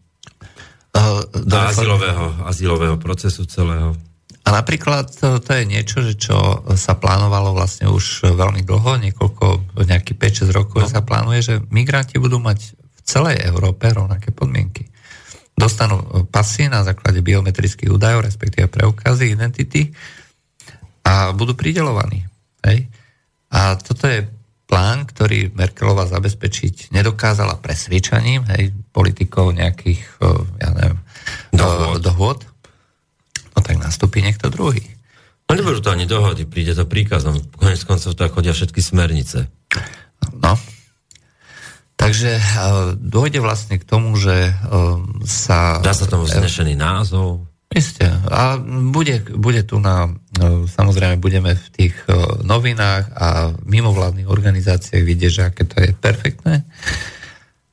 Speaker 1: Uh, do azylového, azylového procesu celého.
Speaker 2: A napríklad to, je niečo, že čo sa plánovalo vlastne už veľmi dlho, niekoľko, nejakých 5-6 rokov no. sa plánuje, že migranti budú mať v celej Európe rovnaké podmienky. Dostanú pasy na základe biometrických údajov, respektíve preukazy, identity a budú pridelovaní. Hej? A toto je plán, ktorý Merkelová zabezpečiť nedokázala presviečaním hej, politikov nejakých ja neviem, dohôd. dohôd no tak nastúpi niekto druhý.
Speaker 1: No nebudú to ani dohody, príde to príkazom. Konec koncov tak chodia všetky smernice.
Speaker 2: No. Takže uh, dôjde vlastne k tomu, že sa...
Speaker 1: Dá sa tomu znešený názov.
Speaker 2: Isté. A bude, bude tu na, uh, samozrejme, budeme v tých uh, novinách a mimovládnych organizáciách vidieť, že aké to je perfektné.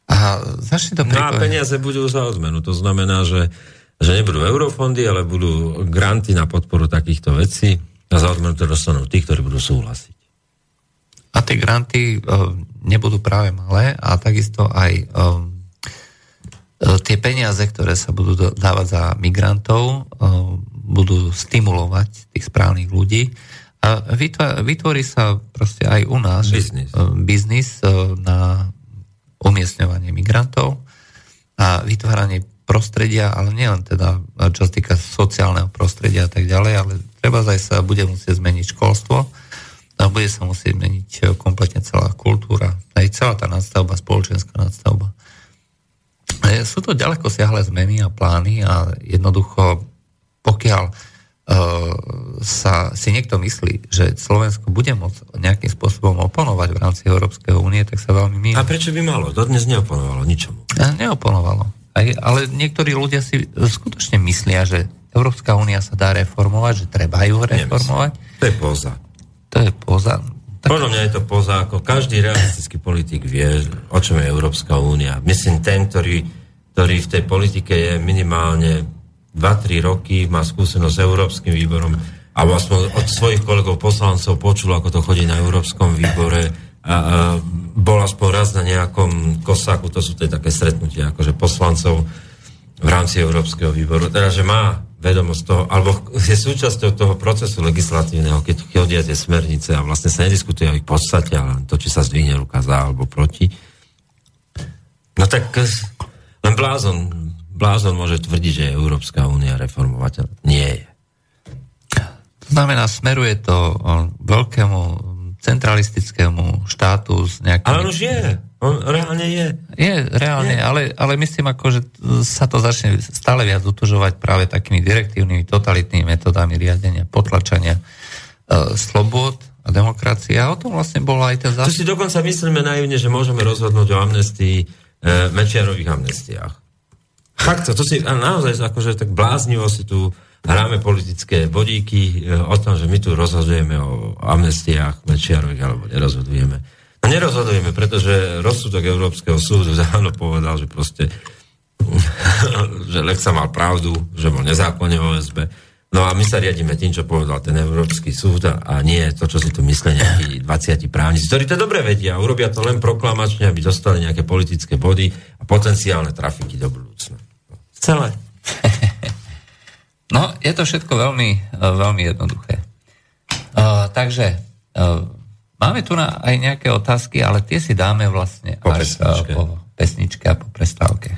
Speaker 2: A začne to
Speaker 1: No a peniaze budú za odmenu. To znamená, že že nebudú eurofondy, ale budú granty na podporu takýchto vecí a za odmenu to dostanú tí, ktorí budú súhlasiť.
Speaker 2: A tie granty uh, nebudú práve malé a takisto aj tie peniaze, ktoré sa budú dávať za migrantov, uh, budú stimulovať tých správnych ľudí. A vytvorí sa proste aj u nás
Speaker 1: biznis,
Speaker 2: biznis na umiestňovanie migrantov a vytváranie prostredia, ale nielen teda, čo sa týka sociálneho prostredia a tak ďalej, ale treba aj sa bude musieť zmeniť školstvo a bude sa musieť zmeniť e, kompletne celá kultúra, aj celá tá nadstavba, spoločenská nadstavba. E, sú to ďaleko siahle zmeny a plány a jednoducho, pokiaľ uh, sa si niekto myslí, že Slovensko bude môcť nejakým spôsobom oponovať v rámci Európskej únie, tak sa veľmi mýli.
Speaker 1: A prečo by malo? Dodnes neoponovalo ničomu.
Speaker 2: Neoponovalo. Aj, ale niektorí ľudia si skutočne myslia, že Európska únia sa dá reformovať, že treba ju reformovať.
Speaker 1: Nemyslím. To je poza.
Speaker 2: To je poza.
Speaker 1: Tak... Podľa mňa je to poza, ako každý realistický politik vie, o čom je Európska únia. Myslím, ten, ktorý, ktorý v tej politike je minimálne 2-3 roky, má skúsenosť s Európskym výborom, alebo aspoň od svojich kolegov poslancov počul, ako to chodí na Európskom výbore, a, a bol aspoň raz na nejakom kosáku, to sú tie také stretnutia akože poslancov v rámci Európskeho výboru, teda, že má vedomosť toho, alebo je súčasťou toho procesu legislatívneho, keď chodia tie smernice a vlastne sa nediskutuje o ich podstate, ale to, či sa zdvihne ruka za alebo proti. No tak len blázon, blázon môže tvrdiť, že Európska únia reformovateľ. Nie je.
Speaker 2: To znamená, smeruje to veľkému centralistickému štátu s nejakým...
Speaker 1: Ale on už je. On reálne je.
Speaker 2: Je, reálne, je. Ale, ale myslím ako, že sa to začne stále viac utužovať práve takými direktívnymi, totalitnými metodami riadenia, potlačania e, slobod a demokracie. A o tom vlastne bolo aj ten
Speaker 1: zás... To si dokonca myslíme naivne, že môžeme rozhodnúť o amnestii, e, Mečiarových amnestiách. Fakt, to si naozaj akože tak bláznivo si tu hráme politické bodíky e, o tom, že my tu rozhodujeme o amnestiách Mečiarových alebo nerozhodujeme. No nerozhodujeme, pretože rozsudok Európskeho súdu dávno povedal, že proste že Lexa mal pravdu, že bol nezákonne OSB. No a my sa riadíme tým, čo povedal ten Európsky súd a nie to, čo si tu myslia nejakí 20 právnici, ktorí to dobre vedia. Urobia to len proklamačne, aby dostali nejaké politické body a potenciálne trafiky do budúcna. Celé.
Speaker 2: No, je to všetko veľmi, e, veľmi jednoduché. Uh, takže uh, máme tu na aj nejaké otázky, ale tie si dáme vlastne
Speaker 1: po až pesničke.
Speaker 2: po pesničke a po prestávke.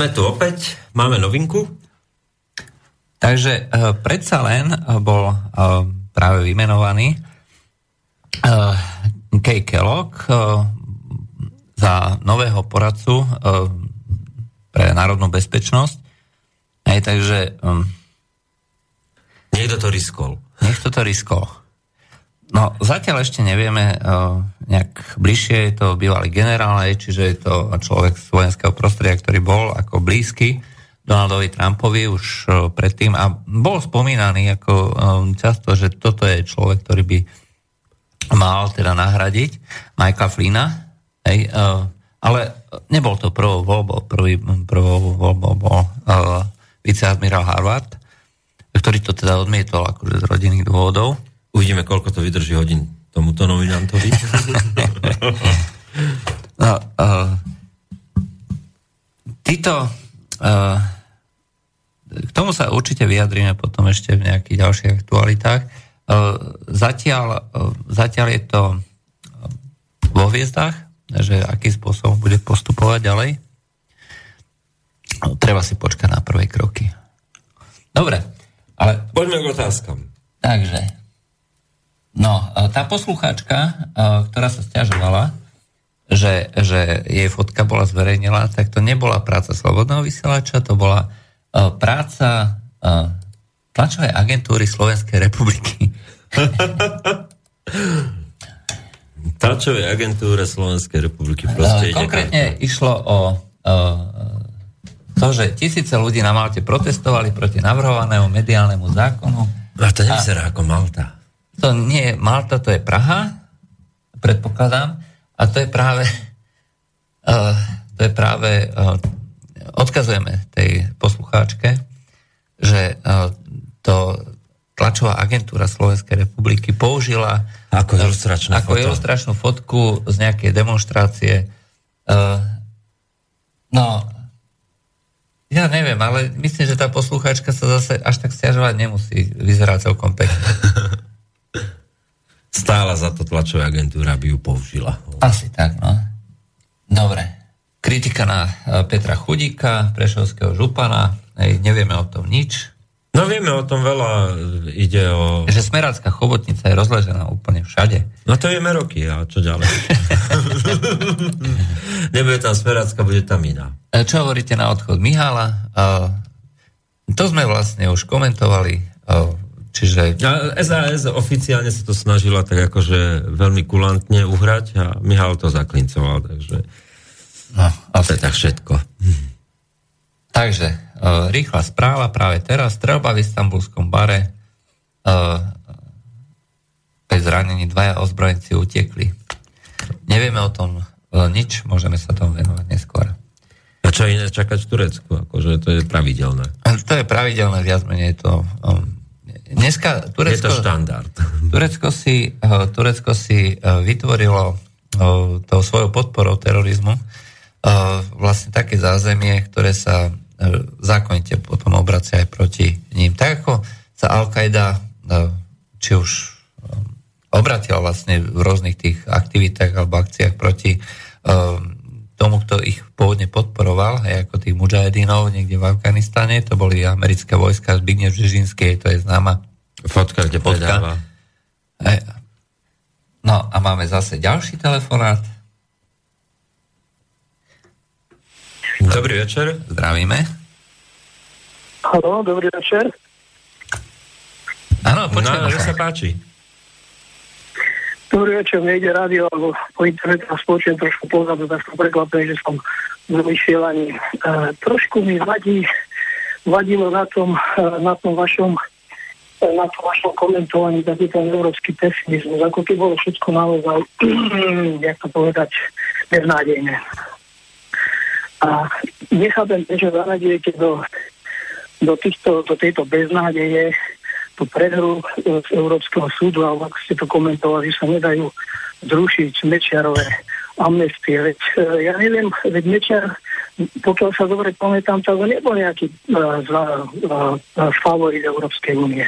Speaker 1: Sme tu opäť, máme novinku.
Speaker 2: Takže uh, predsa len uh, bol uh, práve vymenovaný uh, Kay Kellogg uh, za nového poradcu uh, pre národnú bezpečnosť. Hej, takže... Um,
Speaker 1: Niekto to riskol.
Speaker 2: Niekto to riskol. No, zatiaľ ešte nevieme uh, nejak bližšie, je to bývalý generál, čiže je to človek z vojenského prostredia, ktorý bol ako blízky Donaldovi Trumpovi už uh, predtým a bol spomínaný ako um, často, že toto je človek, ktorý by mal teda nahradiť Michaela Flina, hej, ale nebol to prvou voľbou, prvý, prvou voľbou bol viceadmirál Harvard, ktorý to teda odmietol akože z rodinných dôvodov
Speaker 1: Uvidíme, koľko to vydrží hodín tomuto nominantovi.
Speaker 2: no, uh, títo uh, k tomu sa určite vyjadríme potom ešte v nejakých ďalších aktualitách. Uh, zatiaľ, uh, zatiaľ je to vo hviezdách, že akým spôsobom bude postupovať ďalej. Treba si počkať na prvé kroky. Dobre, ale...
Speaker 1: Poďme k otázkam.
Speaker 2: Takže, No, tá poslucháčka, ktorá sa stiažovala, že, že jej fotka bola zverejnená, tak to nebola práca Slobodného vysielača, to bola práca tlačovej agentúry Slovenskej republiky.
Speaker 1: tlačovej agentúre Slovenskej republiky.
Speaker 2: Proste Konkrétne ide išlo o, o to, že tisíce ľudí na Malte protestovali proti navrhovanému mediálnemu zákonu.
Speaker 1: A to nevyzerá a... ako Malta.
Speaker 2: To nie je Malta, to je Praha, predpokladám. A to je práve, uh, to je práve, uh, odkazujeme tej poslucháčke, že uh, to tlačová agentúra Slovenskej republiky použila
Speaker 1: ako ilustračnú,
Speaker 2: ako foto. ilustračnú fotku z nejakej demonstrácie. Uh, no, ja neviem, ale myslím, že tá poslucháčka sa zase až tak stiažovať nemusí. Vyzerá celkom pekne.
Speaker 1: stála za to tlačová agentúra, aby ju použila.
Speaker 2: Asi tak, no. Dobre. Kritika na e, Petra Chudíka, Prešovského župana. Hej, nevieme o tom nič.
Speaker 1: No vieme o tom veľa, ide o...
Speaker 2: Že smerácká chobotnica je rozležená úplne všade.
Speaker 1: No to vieme roky, a čo ďalej? Nebude tam smerácka, bude tam iná.
Speaker 2: E, čo hovoríte na odchod Mihála? Uh, to sme vlastne už komentovali. Čiže...
Speaker 1: A SAS oficiálne sa to snažila tak akože veľmi kulantne uhrať a Michal to zaklincoval, takže no, to je tak všetko.
Speaker 2: Takže, uh, rýchla správa práve teraz. Strelba v istambulskom bare. Uh, bez zranení dvaja ozbrojenci utekli. Nevieme o tom uh, nič, môžeme sa tomu venovať neskôr.
Speaker 1: A čo iné čakať v Turecku? Akože to je pravidelné.
Speaker 2: To je pravidelné, viac menej to um, Dneska Turecko,
Speaker 1: je to štandard.
Speaker 2: Turecko si, eh, Turecko si eh, vytvorilo eh, tou svojou podporou terorizmu vlastne také zázemie, ktoré sa zákonite potom obracia aj proti ním. Tak ako sa Al-Qaida či už obratila vlastne v rôznych tých aktivitách alebo akciách proti tomu, kto ich pôvodne podporoval, aj ako tých mujahedinov niekde v Afganistane, to boli americké vojska Zbigniew Bžežinskej, to je známa
Speaker 1: Fotka, kde Fotka. predáva.
Speaker 2: E, no a máme zase ďalší telefonát.
Speaker 1: Dobrý večer.
Speaker 2: Zdravíme.
Speaker 7: Haló, dobrý večer.
Speaker 2: Áno, počujem.
Speaker 1: No, sa páči.
Speaker 7: Dobrý večer, mne ide rádio, alebo po internetu a spoločujem trošku pozadu, tak som prekvapený, že som v vysielaní. E, trošku mi vadí, vadilo na tom, e, na tom vašom na tom vašom komentovaní taký ten európsky pesimizmus, ako keby bolo všetko naozaj, jak to povedať, beznádejné. A nechápem, prečo zaradujete do, do, týchto, do tejto beznádeje tú prehru z Európskeho súdu, alebo ako ste to komentovali, že sa nedajú zrušiť Mečiarové amnestie. Veď, e, ja neviem, veď Mečiar, pokiaľ sa dobre pamätám, tak nebol nejaký uh, uh, uh, favorit Európskej únie.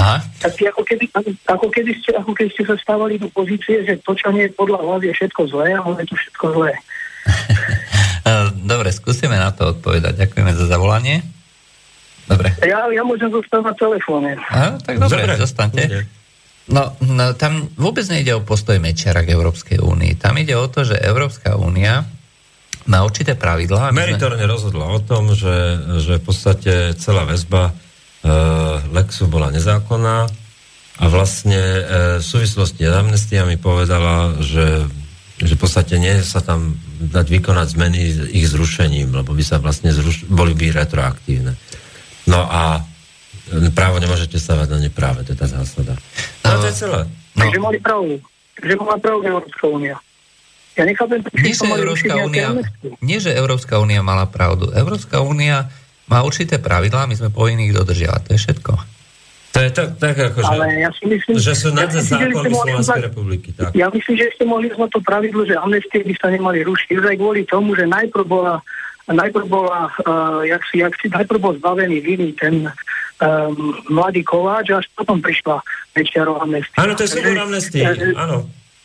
Speaker 2: Aha.
Speaker 7: Tak ako keby, ako, keby ste, ako keby ste sa stávali do pozície, že to, čo nie je podľa vás, je všetko zlé, ale je to všetko zlé.
Speaker 2: dobre, skúsime na to odpovedať. Ďakujeme za zavolanie. Dobre.
Speaker 7: Ja, ja môžem zostať na telefóne.
Speaker 2: A, tak dobre, dobre. zostaňte. No, no, tam vôbec nejde o postoj Mečiara k Európskej únii. Tam ide o to, že Európska únia má určité pravidlá.
Speaker 1: Meritorne sme... rozhodla o tom, že, že v podstate celá väzba uh, Lexu bola nezákonná a vlastne uh, v súvislosti s amnestiami povedala, že, že v podstate nie sa tam dať vykonať zmeny ich zrušením, lebo by sa vlastne zruš- boli by retroaktívne. No a právo nemôžete stavať na nepráve, to je tá zásada. No, to je celé.
Speaker 7: No. Takže mali pravdu. Takže mala pravdu Európska únia. Ja nechápem,
Speaker 2: nie, že Európska únia, nie, že Európska únia mala pravdu. Európska únia má určité pravidlá, my sme povinní ich dodržiavať. To je všetko.
Speaker 1: To je tak, tak ako, že,
Speaker 7: ja si myslím,
Speaker 1: že sú nad ja zákony Slovenskej republiky. Tak.
Speaker 7: Ja myslím, že ešte mohli sme to pravidlo, že amnestie by sa nemali rušiť. Už aj kvôli tomu, že najprv bola najprv bola, uh, jak si, jak si, najprv bol zbavený viny ten um, mladý Kováč, až potom prišla Mečiarov amnestia.
Speaker 1: Áno, to je súbor amnestii, áno.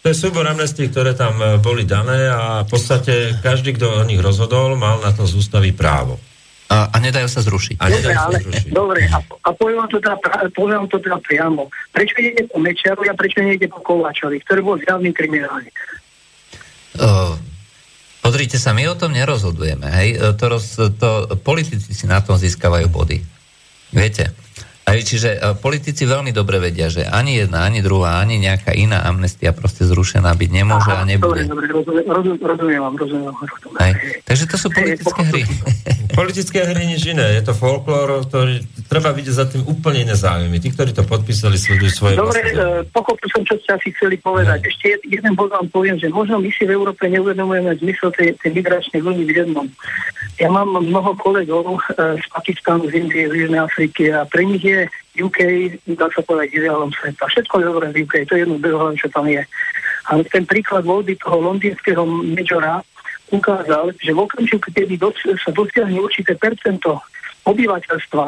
Speaker 1: To je súbor amnestí, ktoré tam boli dané a v podstate každý, kto o nich rozhodol, mal na to z ústavy právo.
Speaker 2: A, a nedajú sa zrušiť.
Speaker 7: A dobre, ale, zrušiť. dobre, a, a poviem vám to teda, poviem vám to teda priamo. Prečo nejde po Mečiaru a prečo nejde po Kováčovi, ktorý bol zjavný kriminálny?
Speaker 2: Uh, Pozrite sa, my o tom nerozhodujeme. Hej? E, to, roz, to, politici si na tom získavajú body. Viete? Aj, čiže e, politici veľmi dobre vedia, že ani jedna, ani druhá, ani nejaká iná amnestia proste zrušená byť nemôže Aha, a nebude.
Speaker 7: Dobre, dobre, rozumiem, rozumiem vám, rozumiem vám.
Speaker 2: Aj, takže to sú politické hry.
Speaker 1: politické hry nič iné. Je to folklór, ktorý treba vidieť za tým úplne iné záujmy. Tí, ktorí to podpísali, sledujú svoje
Speaker 7: Dobre, uh, pochopil som, čo ste asi chceli povedať. Ne. Ešte jeden bod vám poviem, že možno my si v Európe neuvedomujeme zmysel tej, tej migračnej vlny v jednom. Ja mám mnoho kolegov uh, z Pakistánu, z Indie, z Južnej Afriky a pre nich je UK, dá sa povedať, ideálom sveta. Všetko je dobré v UK, to je jedno behoľa, čo tam je. Ale ten príklad voľby toho londýnskeho majora ukázal, že v okamžiku, kedy dos- sa dosiahne určité percento obyvateľstva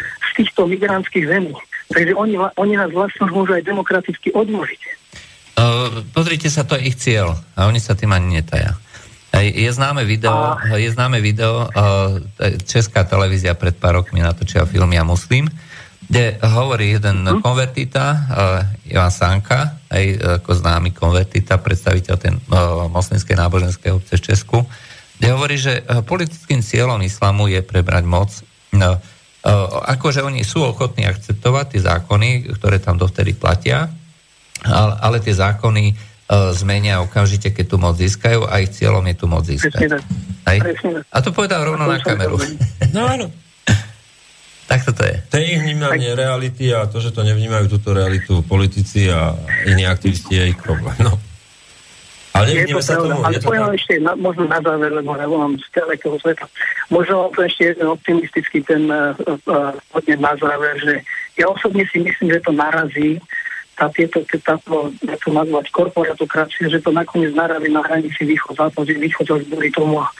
Speaker 7: z týchto migrantských zemí, takže oni, oni nás vlastne môžu aj demokraticky odložiť.
Speaker 2: Uh, pozrite sa, to je ich cieľ a oni sa tým ani netaja. Je známe video, je známe video Česká televízia pred pár rokmi natočila film Ja muslim, kde hovorí jeden uh-huh. konvertita, uh, Ivan Sanka, aj ako známy konvertita, predstaviteľ ten uh, moslimskej náboženskej obce v Česku, kde hovorí, že uh, politickým cieľom islamu je prebrať moc. No, uh, akože oni sú ochotní akceptovať tie zákony, ktoré tam dovtedy platia, ale, ale tie zákony uh, zmenia okamžite, keď tu moc získajú a ich cieľom je tu moc získať. A to povedal rovno na kameru.
Speaker 1: No áno.
Speaker 2: Tak to je.
Speaker 1: To je ich vnímanie reality a to, že to nevnímajú túto realitu politici a iní aktivisti je ich problém. No. Ale
Speaker 7: je to sa tomu. Ale poviem tak... ešte, na, možno na záver, lebo ja volám z ďalekého sveta. Možno to ešte jeden optimistický ten uh, uh, na záver, že ja osobne si myslím, že to narazí tá, tieto, táto, ja to nazvať korporatokracia, že to nakoniec narazí na hranici východ-západ, že východ zborí tomu a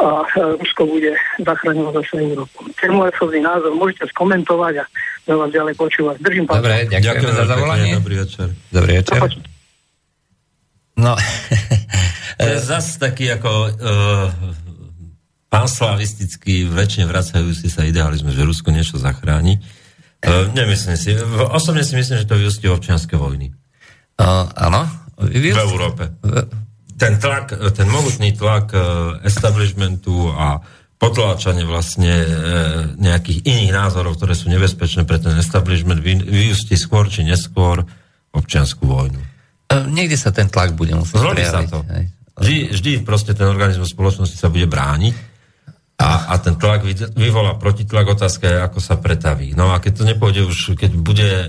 Speaker 7: a Rusko bude zachraňovať zase Európu. To je môj osobný názor, môžete skomentovať a ja vás ďalej počúvať. Držím
Speaker 2: pán. Dobre, ďakujem, ďakujem za zavolanie.
Speaker 1: Dobrý večer.
Speaker 2: Dobrý večer. No.
Speaker 1: to je zase taký ako uh, panslavistický, väčšine vracajúci sa idealizmus, že Rusko niečo zachráni. Uh, nemyslím si. Osobne si myslím, že to vyústi občianske vojny.
Speaker 2: Uh, áno.
Speaker 1: V Európe. V ten tlak, ten mohutný tlak e, establishmentu a potláčanie vlastne e, nejakých iných názorov, ktoré sú nebezpečné pre ten establishment, vyústi skôr či neskôr občianskú vojnu.
Speaker 2: E, niekde sa ten tlak bude musieť
Speaker 1: Zlomí sa to. Vždy, vždy proste ten organizmus spoločnosti sa bude brániť a, a ten tlak vyvolá protitlak, otázka je, ako sa pretaví. No a keď to nepôjde už, keď bude e,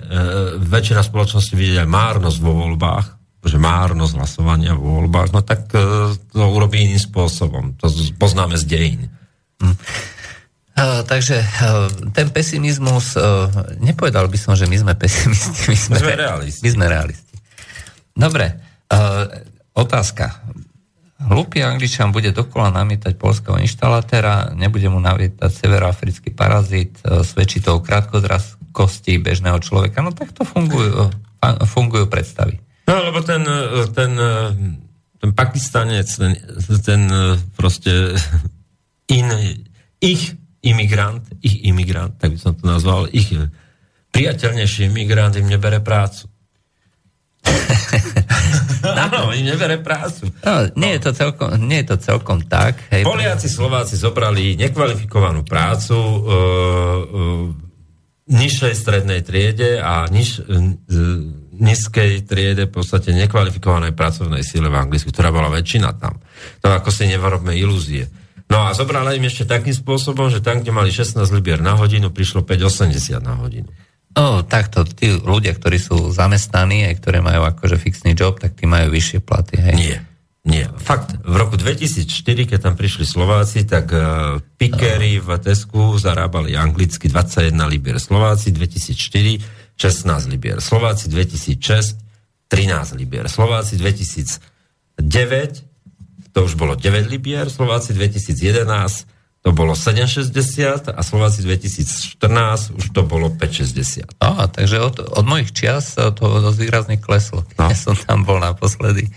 Speaker 1: väčšina spoločnosti vidieť aj márnosť vo voľbách, že márnosť hlasovania v voľbách, no tak uh, to urobí iným spôsobom. To poznáme z dejín. Hm.
Speaker 2: Uh, takže uh, ten pesimizmus, uh, nepovedal by som, že my sme pesimisti.
Speaker 1: My sme, my sme realisti.
Speaker 2: My sme realisti. Dobre, otázka. Hlupý angličan bude dokola namietať polského inštalatéra, nebude mu navietať severoafrický parazit, uh, svedčí to o krátkozrakosti bežného človeka. No tak to fungujú, uh, fungujú predstavy.
Speaker 1: No, lebo ten, ten, ten Pakistanec, ten, ten proste in, ich imigrant, ich imigrant, tak by som to nazval, ich priateľnejší imigrant im nebere prácu. Áno, im nebere prácu.
Speaker 2: No, nie, je to celkom, nie je to celkom tak.
Speaker 1: Hej. Poliaci, Slováci zobrali nekvalifikovanú prácu uh, uh, nižšej strednej triede a niž, uh, nízkej triede v podstate nekvalifikovanej pracovnej síle v Anglicku, ktorá bola väčšina tam. To ako si nevarobme ilúzie. No a zobrala im ešte takým spôsobom, že tam, kde mali 16 libier na hodinu, prišlo 5,80 na hodinu.
Speaker 2: No, takto, tí ľudia, ktorí sú zamestnaní, aj ktoré majú akože fixný job, tak tí majú vyššie platy, hej?
Speaker 1: Nie. Nie, fakt, v roku 2004, keď tam prišli Slováci, tak uh, pikery v Tesku zarábali anglicky 21 libier. Slováci 2004 16 libier. Slováci 2006 13 libier. Slováci 2009 to už bolo 9 libier, Slováci 2011 to bolo 7,60 a Slováci 2014 už to bolo 5,60.
Speaker 2: Á, takže od, od mojich čias to dosť výrazne kleslo. No. Ja som tam bol naposledy.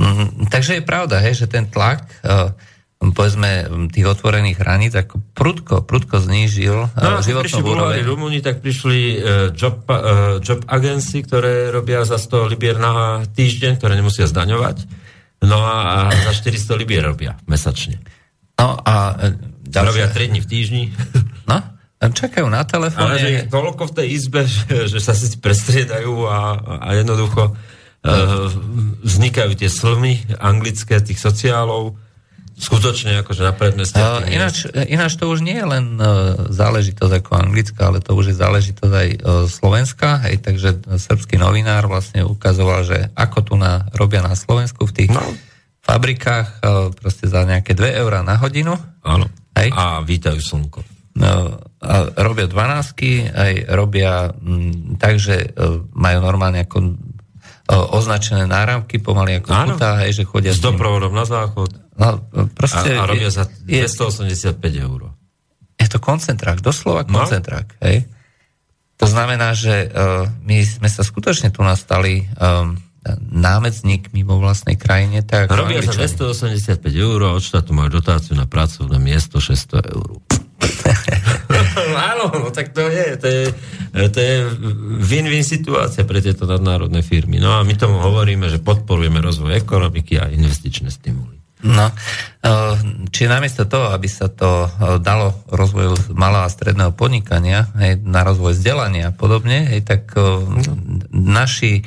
Speaker 2: Mm, takže je pravda, hej, že ten tlak uh, povedzme tých otvorených hraníc ako prudko, prudko znížil
Speaker 1: no, životnú úroveň. Rumúni, tak prišli uh, job, uh, job agency, ktoré robia za 100 libier na týždeň, ktoré nemusia zdaňovať. No a, a za 400 libier robia mesačne.
Speaker 2: No a
Speaker 1: ďalšie... Robia 3 dní v týždni.
Speaker 2: No, čakajú na telefóne.
Speaker 1: Ale že ich toľko v tej izbe, že, že sa si prestriedajú a, a jednoducho uh, vznikajú tie slmy anglické tých sociálov, skutočne akože na predmeste. Uh,
Speaker 2: ináč, ináč to už nie je len uh, záležitosť ako anglická, ale to už je záležitosť aj uh, slovenská, hej, takže srbský novinár vlastne ukazoval, že ako tu na, robia na Slovensku v tých no. Fabrikách uh, proste za nejaké 2 eurá na hodinu.
Speaker 1: Áno. Hej. A vítajú slnko.
Speaker 2: No, a robia dvanásky, aj robia m, tak, že uh, majú normálne ako označené náramky pomaly ako Áno, putá, hej, že chodia
Speaker 1: s doprovodom na záchod.
Speaker 2: No, proste
Speaker 1: a, a robia za 285 eur.
Speaker 2: Je to koncentrák, doslova no. koncentrák, no. hej. To znamená, že uh, my sme sa skutočne tu nastali um, námedzníkmi vo vlastnej krajine. Tak
Speaker 1: Robia za 285 eur a od štátu majú dotáciu na pracovné miesto 600 eur. Áno, no tak to je, to je, to je win-win situácia pre tieto nadnárodné firmy. No a my tomu hovoríme, že podporujeme rozvoj ekonomiky a investičné stimuly.
Speaker 2: No, eh, či namiesto toho, aby sa to eh, dalo rozvoju malého a stredného podnikania, hej, na rozvoj vzdelania a podobne, hej, tak eh, naši,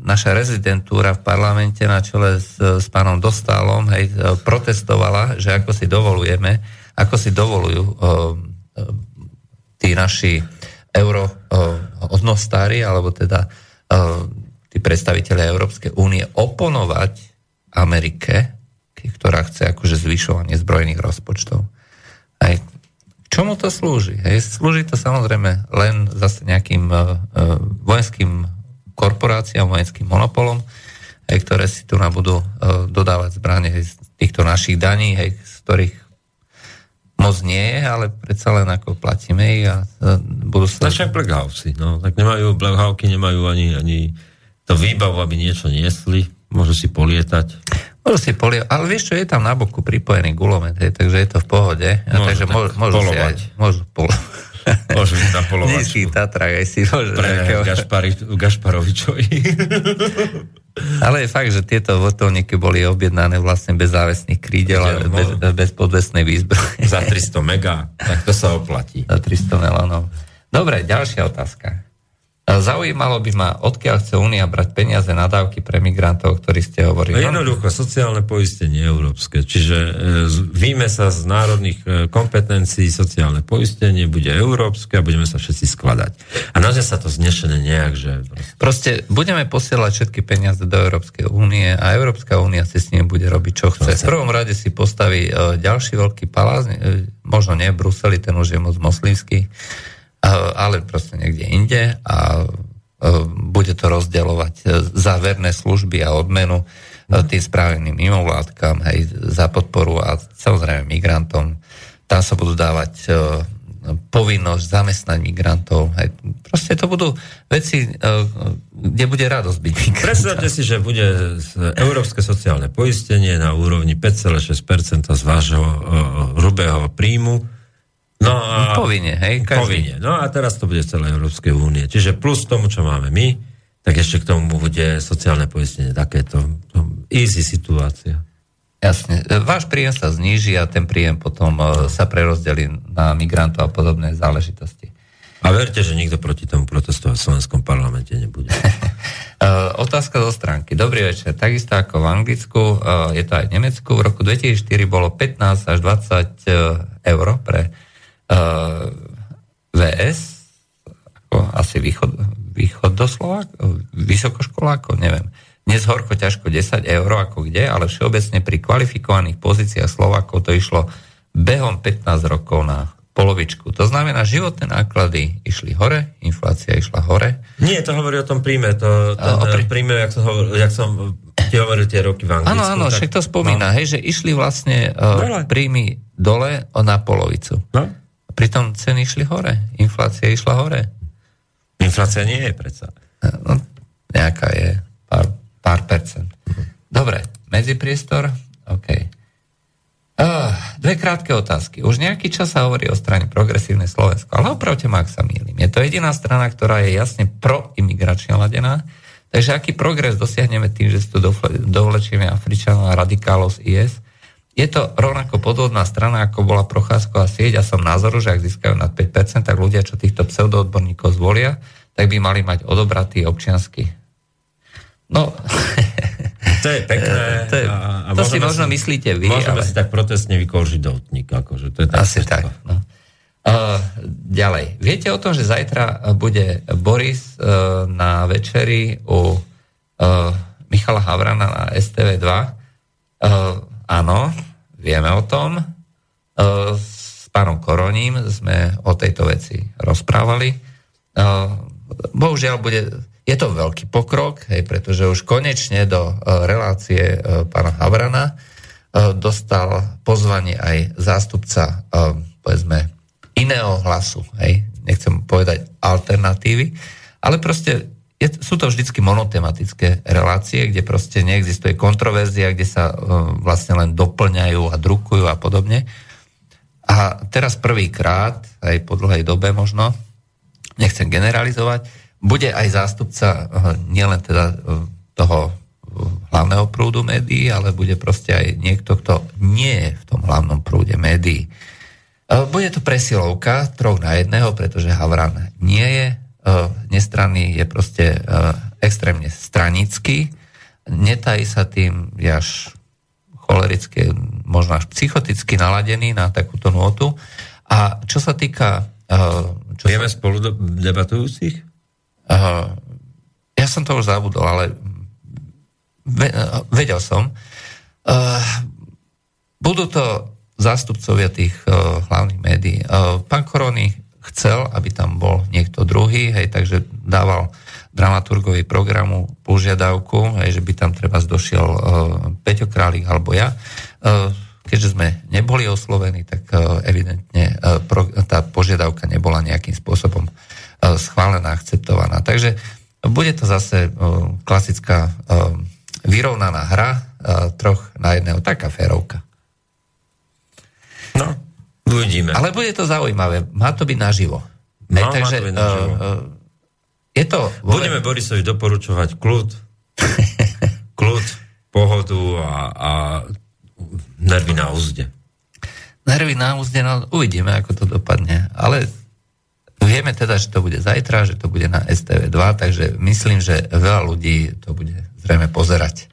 Speaker 2: naša rezidentúra v parlamente na čele s, s pánom Dostálom hej, protestovala, že ako si dovolujeme, ako si dovolujú tí naši euro odnostári, alebo teda tí predstaviteľe Európskej únie oponovať Amerike, ktorá chce akože zvyšovanie zbrojných rozpočtov. Aj čomu to slúži? Hej, slúži to samozrejme len zase nejakým vojenským korporáciám, vojenským monopolom, hej, ktoré si tu nám budú uh, dodávať zbranie z týchto našich daní, hej, z ktorých moc nie je, ale predsa len ako platíme ich a uh, budú sa...
Speaker 1: Naše blackhouse, no, tak nemajú blackhouse, nemajú ani, ani to výbavu, aby niečo niesli Môžu si polietať.
Speaker 2: Môžu si polietať, ale vieš čo, je tam na boku pripojený gulomet, hej, takže je to v pohode. Môžu, takže môžu, môžu si aj, môžu polo...
Speaker 1: Môžu si tam polovať.
Speaker 2: Nízky Tatrák aj si môžu.
Speaker 1: Pre nejakého... Gašpari, Gašparovičovi.
Speaker 2: Ale je fakt, že tieto vrtulníky boli objednané vlastne bez závesných krídel a bez, bez podvesnej výzbroje.
Speaker 1: Za 300 mega, tak to sa oplatí.
Speaker 2: Za 300 melónov. Dobre, ďalšia otázka. Zaujímalo by ma, odkiaľ chce Únia brať peniaze na dávky pre migrantov, ktorí ste hovorili.
Speaker 1: No jednoducho, sociálne poistenie európske. Čiže e, víme sa z národných e, kompetencií, sociálne poistenie bude európske a budeme sa všetci skladať. A naozaj sa to znešené nejak, že...
Speaker 2: Proste... proste budeme posielať všetky peniaze do Európskej únie a Európska únia si s ním bude robiť, čo chce. V prvom rade si postaví e, ďalší veľký palác, možno nie v Bruseli, ten už je moc moslimský, ale proste niekde inde a bude to rozdeľovať e, za verné služby a odmenu e, tým správeným mimovládkam, hej, za podporu a samozrejme migrantom. Tam sa budú dávať povinnosť zamestnať migrantov. Hej. Proste to budú veci, kde bude radosť byť migranta.
Speaker 1: Predstavte si, že bude európske sociálne poistenie na úrovni 5,6% z vášho hrubého príjmu.
Speaker 2: No a, povinne, hej?
Speaker 1: Každý. Povinne. No a teraz to bude celé Európskej únie. Čiže plus tomu, čo máme my, tak ešte k tomu bude sociálne poistenie. Takéto easy situácia.
Speaker 2: Jasne. Váš príjem sa zníži a ten príjem potom uh, sa prerozdelí na migrantov a podobné záležitosti.
Speaker 1: A verte, že nikto proti tomu protestovať v slovenskom parlamente nebude.
Speaker 2: Uh, otázka zo stránky. Dobrý večer. Takisto ako v Anglicku, uh, je to aj v Nemecku. V roku 2004 bolo 15 až 20 eur pre VS, ako asi východ, východ do Slovák, vysokoškolákov, neviem. Dnes horko ťažko 10 eur ako kde, ale všeobecne pri kvalifikovaných pozíciách Slovákov to išlo behom 15 rokov na polovičku. To znamená, životné náklady išli hore, inflácia išla hore.
Speaker 1: Nie, to hovorí o tom príjme. To, ten, o prí... príjme, jak som, hovoril, jak som ti hovoril tie roky v Anglicku.
Speaker 2: Áno, áno, tak... však to spomína, no. hej, že išli vlastne uh, príjmy dole na polovicu. No. Pritom ceny išli hore, inflácia išla hore.
Speaker 1: Inflácia nie je predsa.
Speaker 2: No, nejaká je, pár, pár percent. Dobre, medzipriestor, OK. Uh, dve krátke otázky. Už nejaký čas sa hovorí o strane progresívne Slovensko, ale opravte ma, ak sa mýlim. Je to jediná strana, ktorá je jasne proimigračne ladená. Takže aký progres dosiahneme tým, že si tu dovlečieme Afričanov a radikálov z IS? Je to rovnako podvodná strana, ako bola Procházková sieť a som názoru, že ak získajú nad 5%, tak ľudia, čo týchto pseudoodborníkov zvolia, tak by mali mať odobratý občiansky. No,
Speaker 1: To je pekné.
Speaker 2: To, je, a, a to si možno si, myslíte vy.
Speaker 1: Môžeme ale... si tak protestne vykolžiť doutník. Akože, to je tak
Speaker 2: Asi tak. No. Uh, ďalej. Viete o tom, že zajtra bude Boris uh, na večeri u uh, Michala Havrana na STV2? Uh, áno, vieme o tom. Uh, s pánom Koroním sme o tejto veci rozprávali. Uh, bohužiaľ bude je to veľký pokrok, hej, pretože už konečne do uh, relácie pána Havrana dostal pozvanie aj zástupca, povedzme, iného hlasu, hej, nechcem povedať alternatívy, ale proste je, sú to vždycky monotematické relácie, kde proste neexistuje kontroverzia, kde sa uh, vlastne len doplňajú a drukujú a podobne. A teraz prvýkrát, aj po dlhej dobe možno, nechcem generalizovať, bude aj zástupca eh, nielen teda eh, toho eh, hlavného prúdu médií, ale bude proste aj niekto, kto nie je v tom hlavnom prúde médií. Bude to presilovka troch na jedného, pretože Havran nie je nestranný, je proste extrémne stranický, netají sa tým, je až cholericky, možno až psychoticky naladený na takúto nôtu. A čo sa týka...
Speaker 1: Čo Vieme sa... spolu debatujúcich?
Speaker 2: Uh, ja som to už zabudol, ale ve, vedel som. Budú to zástupcovia tých hlavných médií. Pán Korony chcel, aby tam bol niekto druhý, hej, takže dával dramaturgovi programu požiadavku, hej, že by tam treba došiel uh, Peťo Králik alebo ja. Uh, keďže sme neboli oslovení, tak uh, evidentne uh, pro, tá požiadavka nebola nejakým spôsobom E, schválená, akceptovaná. Takže bude to zase e, klasická e, vyrovnaná hra troch na jedného, taká férovka.
Speaker 1: No, uvidíme.
Speaker 2: Ale bude to zaujímavé. Má to byť naživo.
Speaker 1: No, Hej, takže, má to byť naživo. Uh,
Speaker 2: je to...
Speaker 1: Budeme Borisovi doporučovať kľud, kľud, pohodu a, a nervy na úzde.
Speaker 2: Nervy na úzde, no uvidíme, ako to dopadne. Ale Vieme teda, že to bude zajtra, že to bude na STV2, takže myslím, že veľa ľudí to bude zrejme pozerať.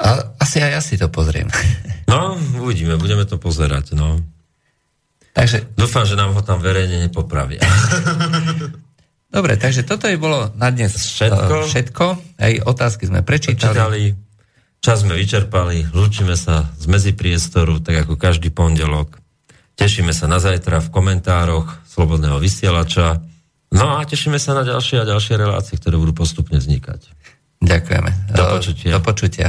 Speaker 2: A asi aj ja si to pozriem.
Speaker 1: No, uvidíme, budeme to pozerať, no. Takže... Dúfam, že nám ho tam verejne nepopravia.
Speaker 2: Dobre, takže toto je bolo na dnes všetko. všetko. Aj otázky sme prečítali. prečítali.
Speaker 1: Čas sme vyčerpali, lúčime sa z medzipriestoru, tak ako každý pondelok. Tešíme sa na zajtra v komentároch Slobodného vysielača. No a tešíme sa na ďalšie a ďalšie relácie, ktoré budú postupne vznikať.
Speaker 2: Ďakujeme.
Speaker 1: Do počutia.
Speaker 2: Do počutia.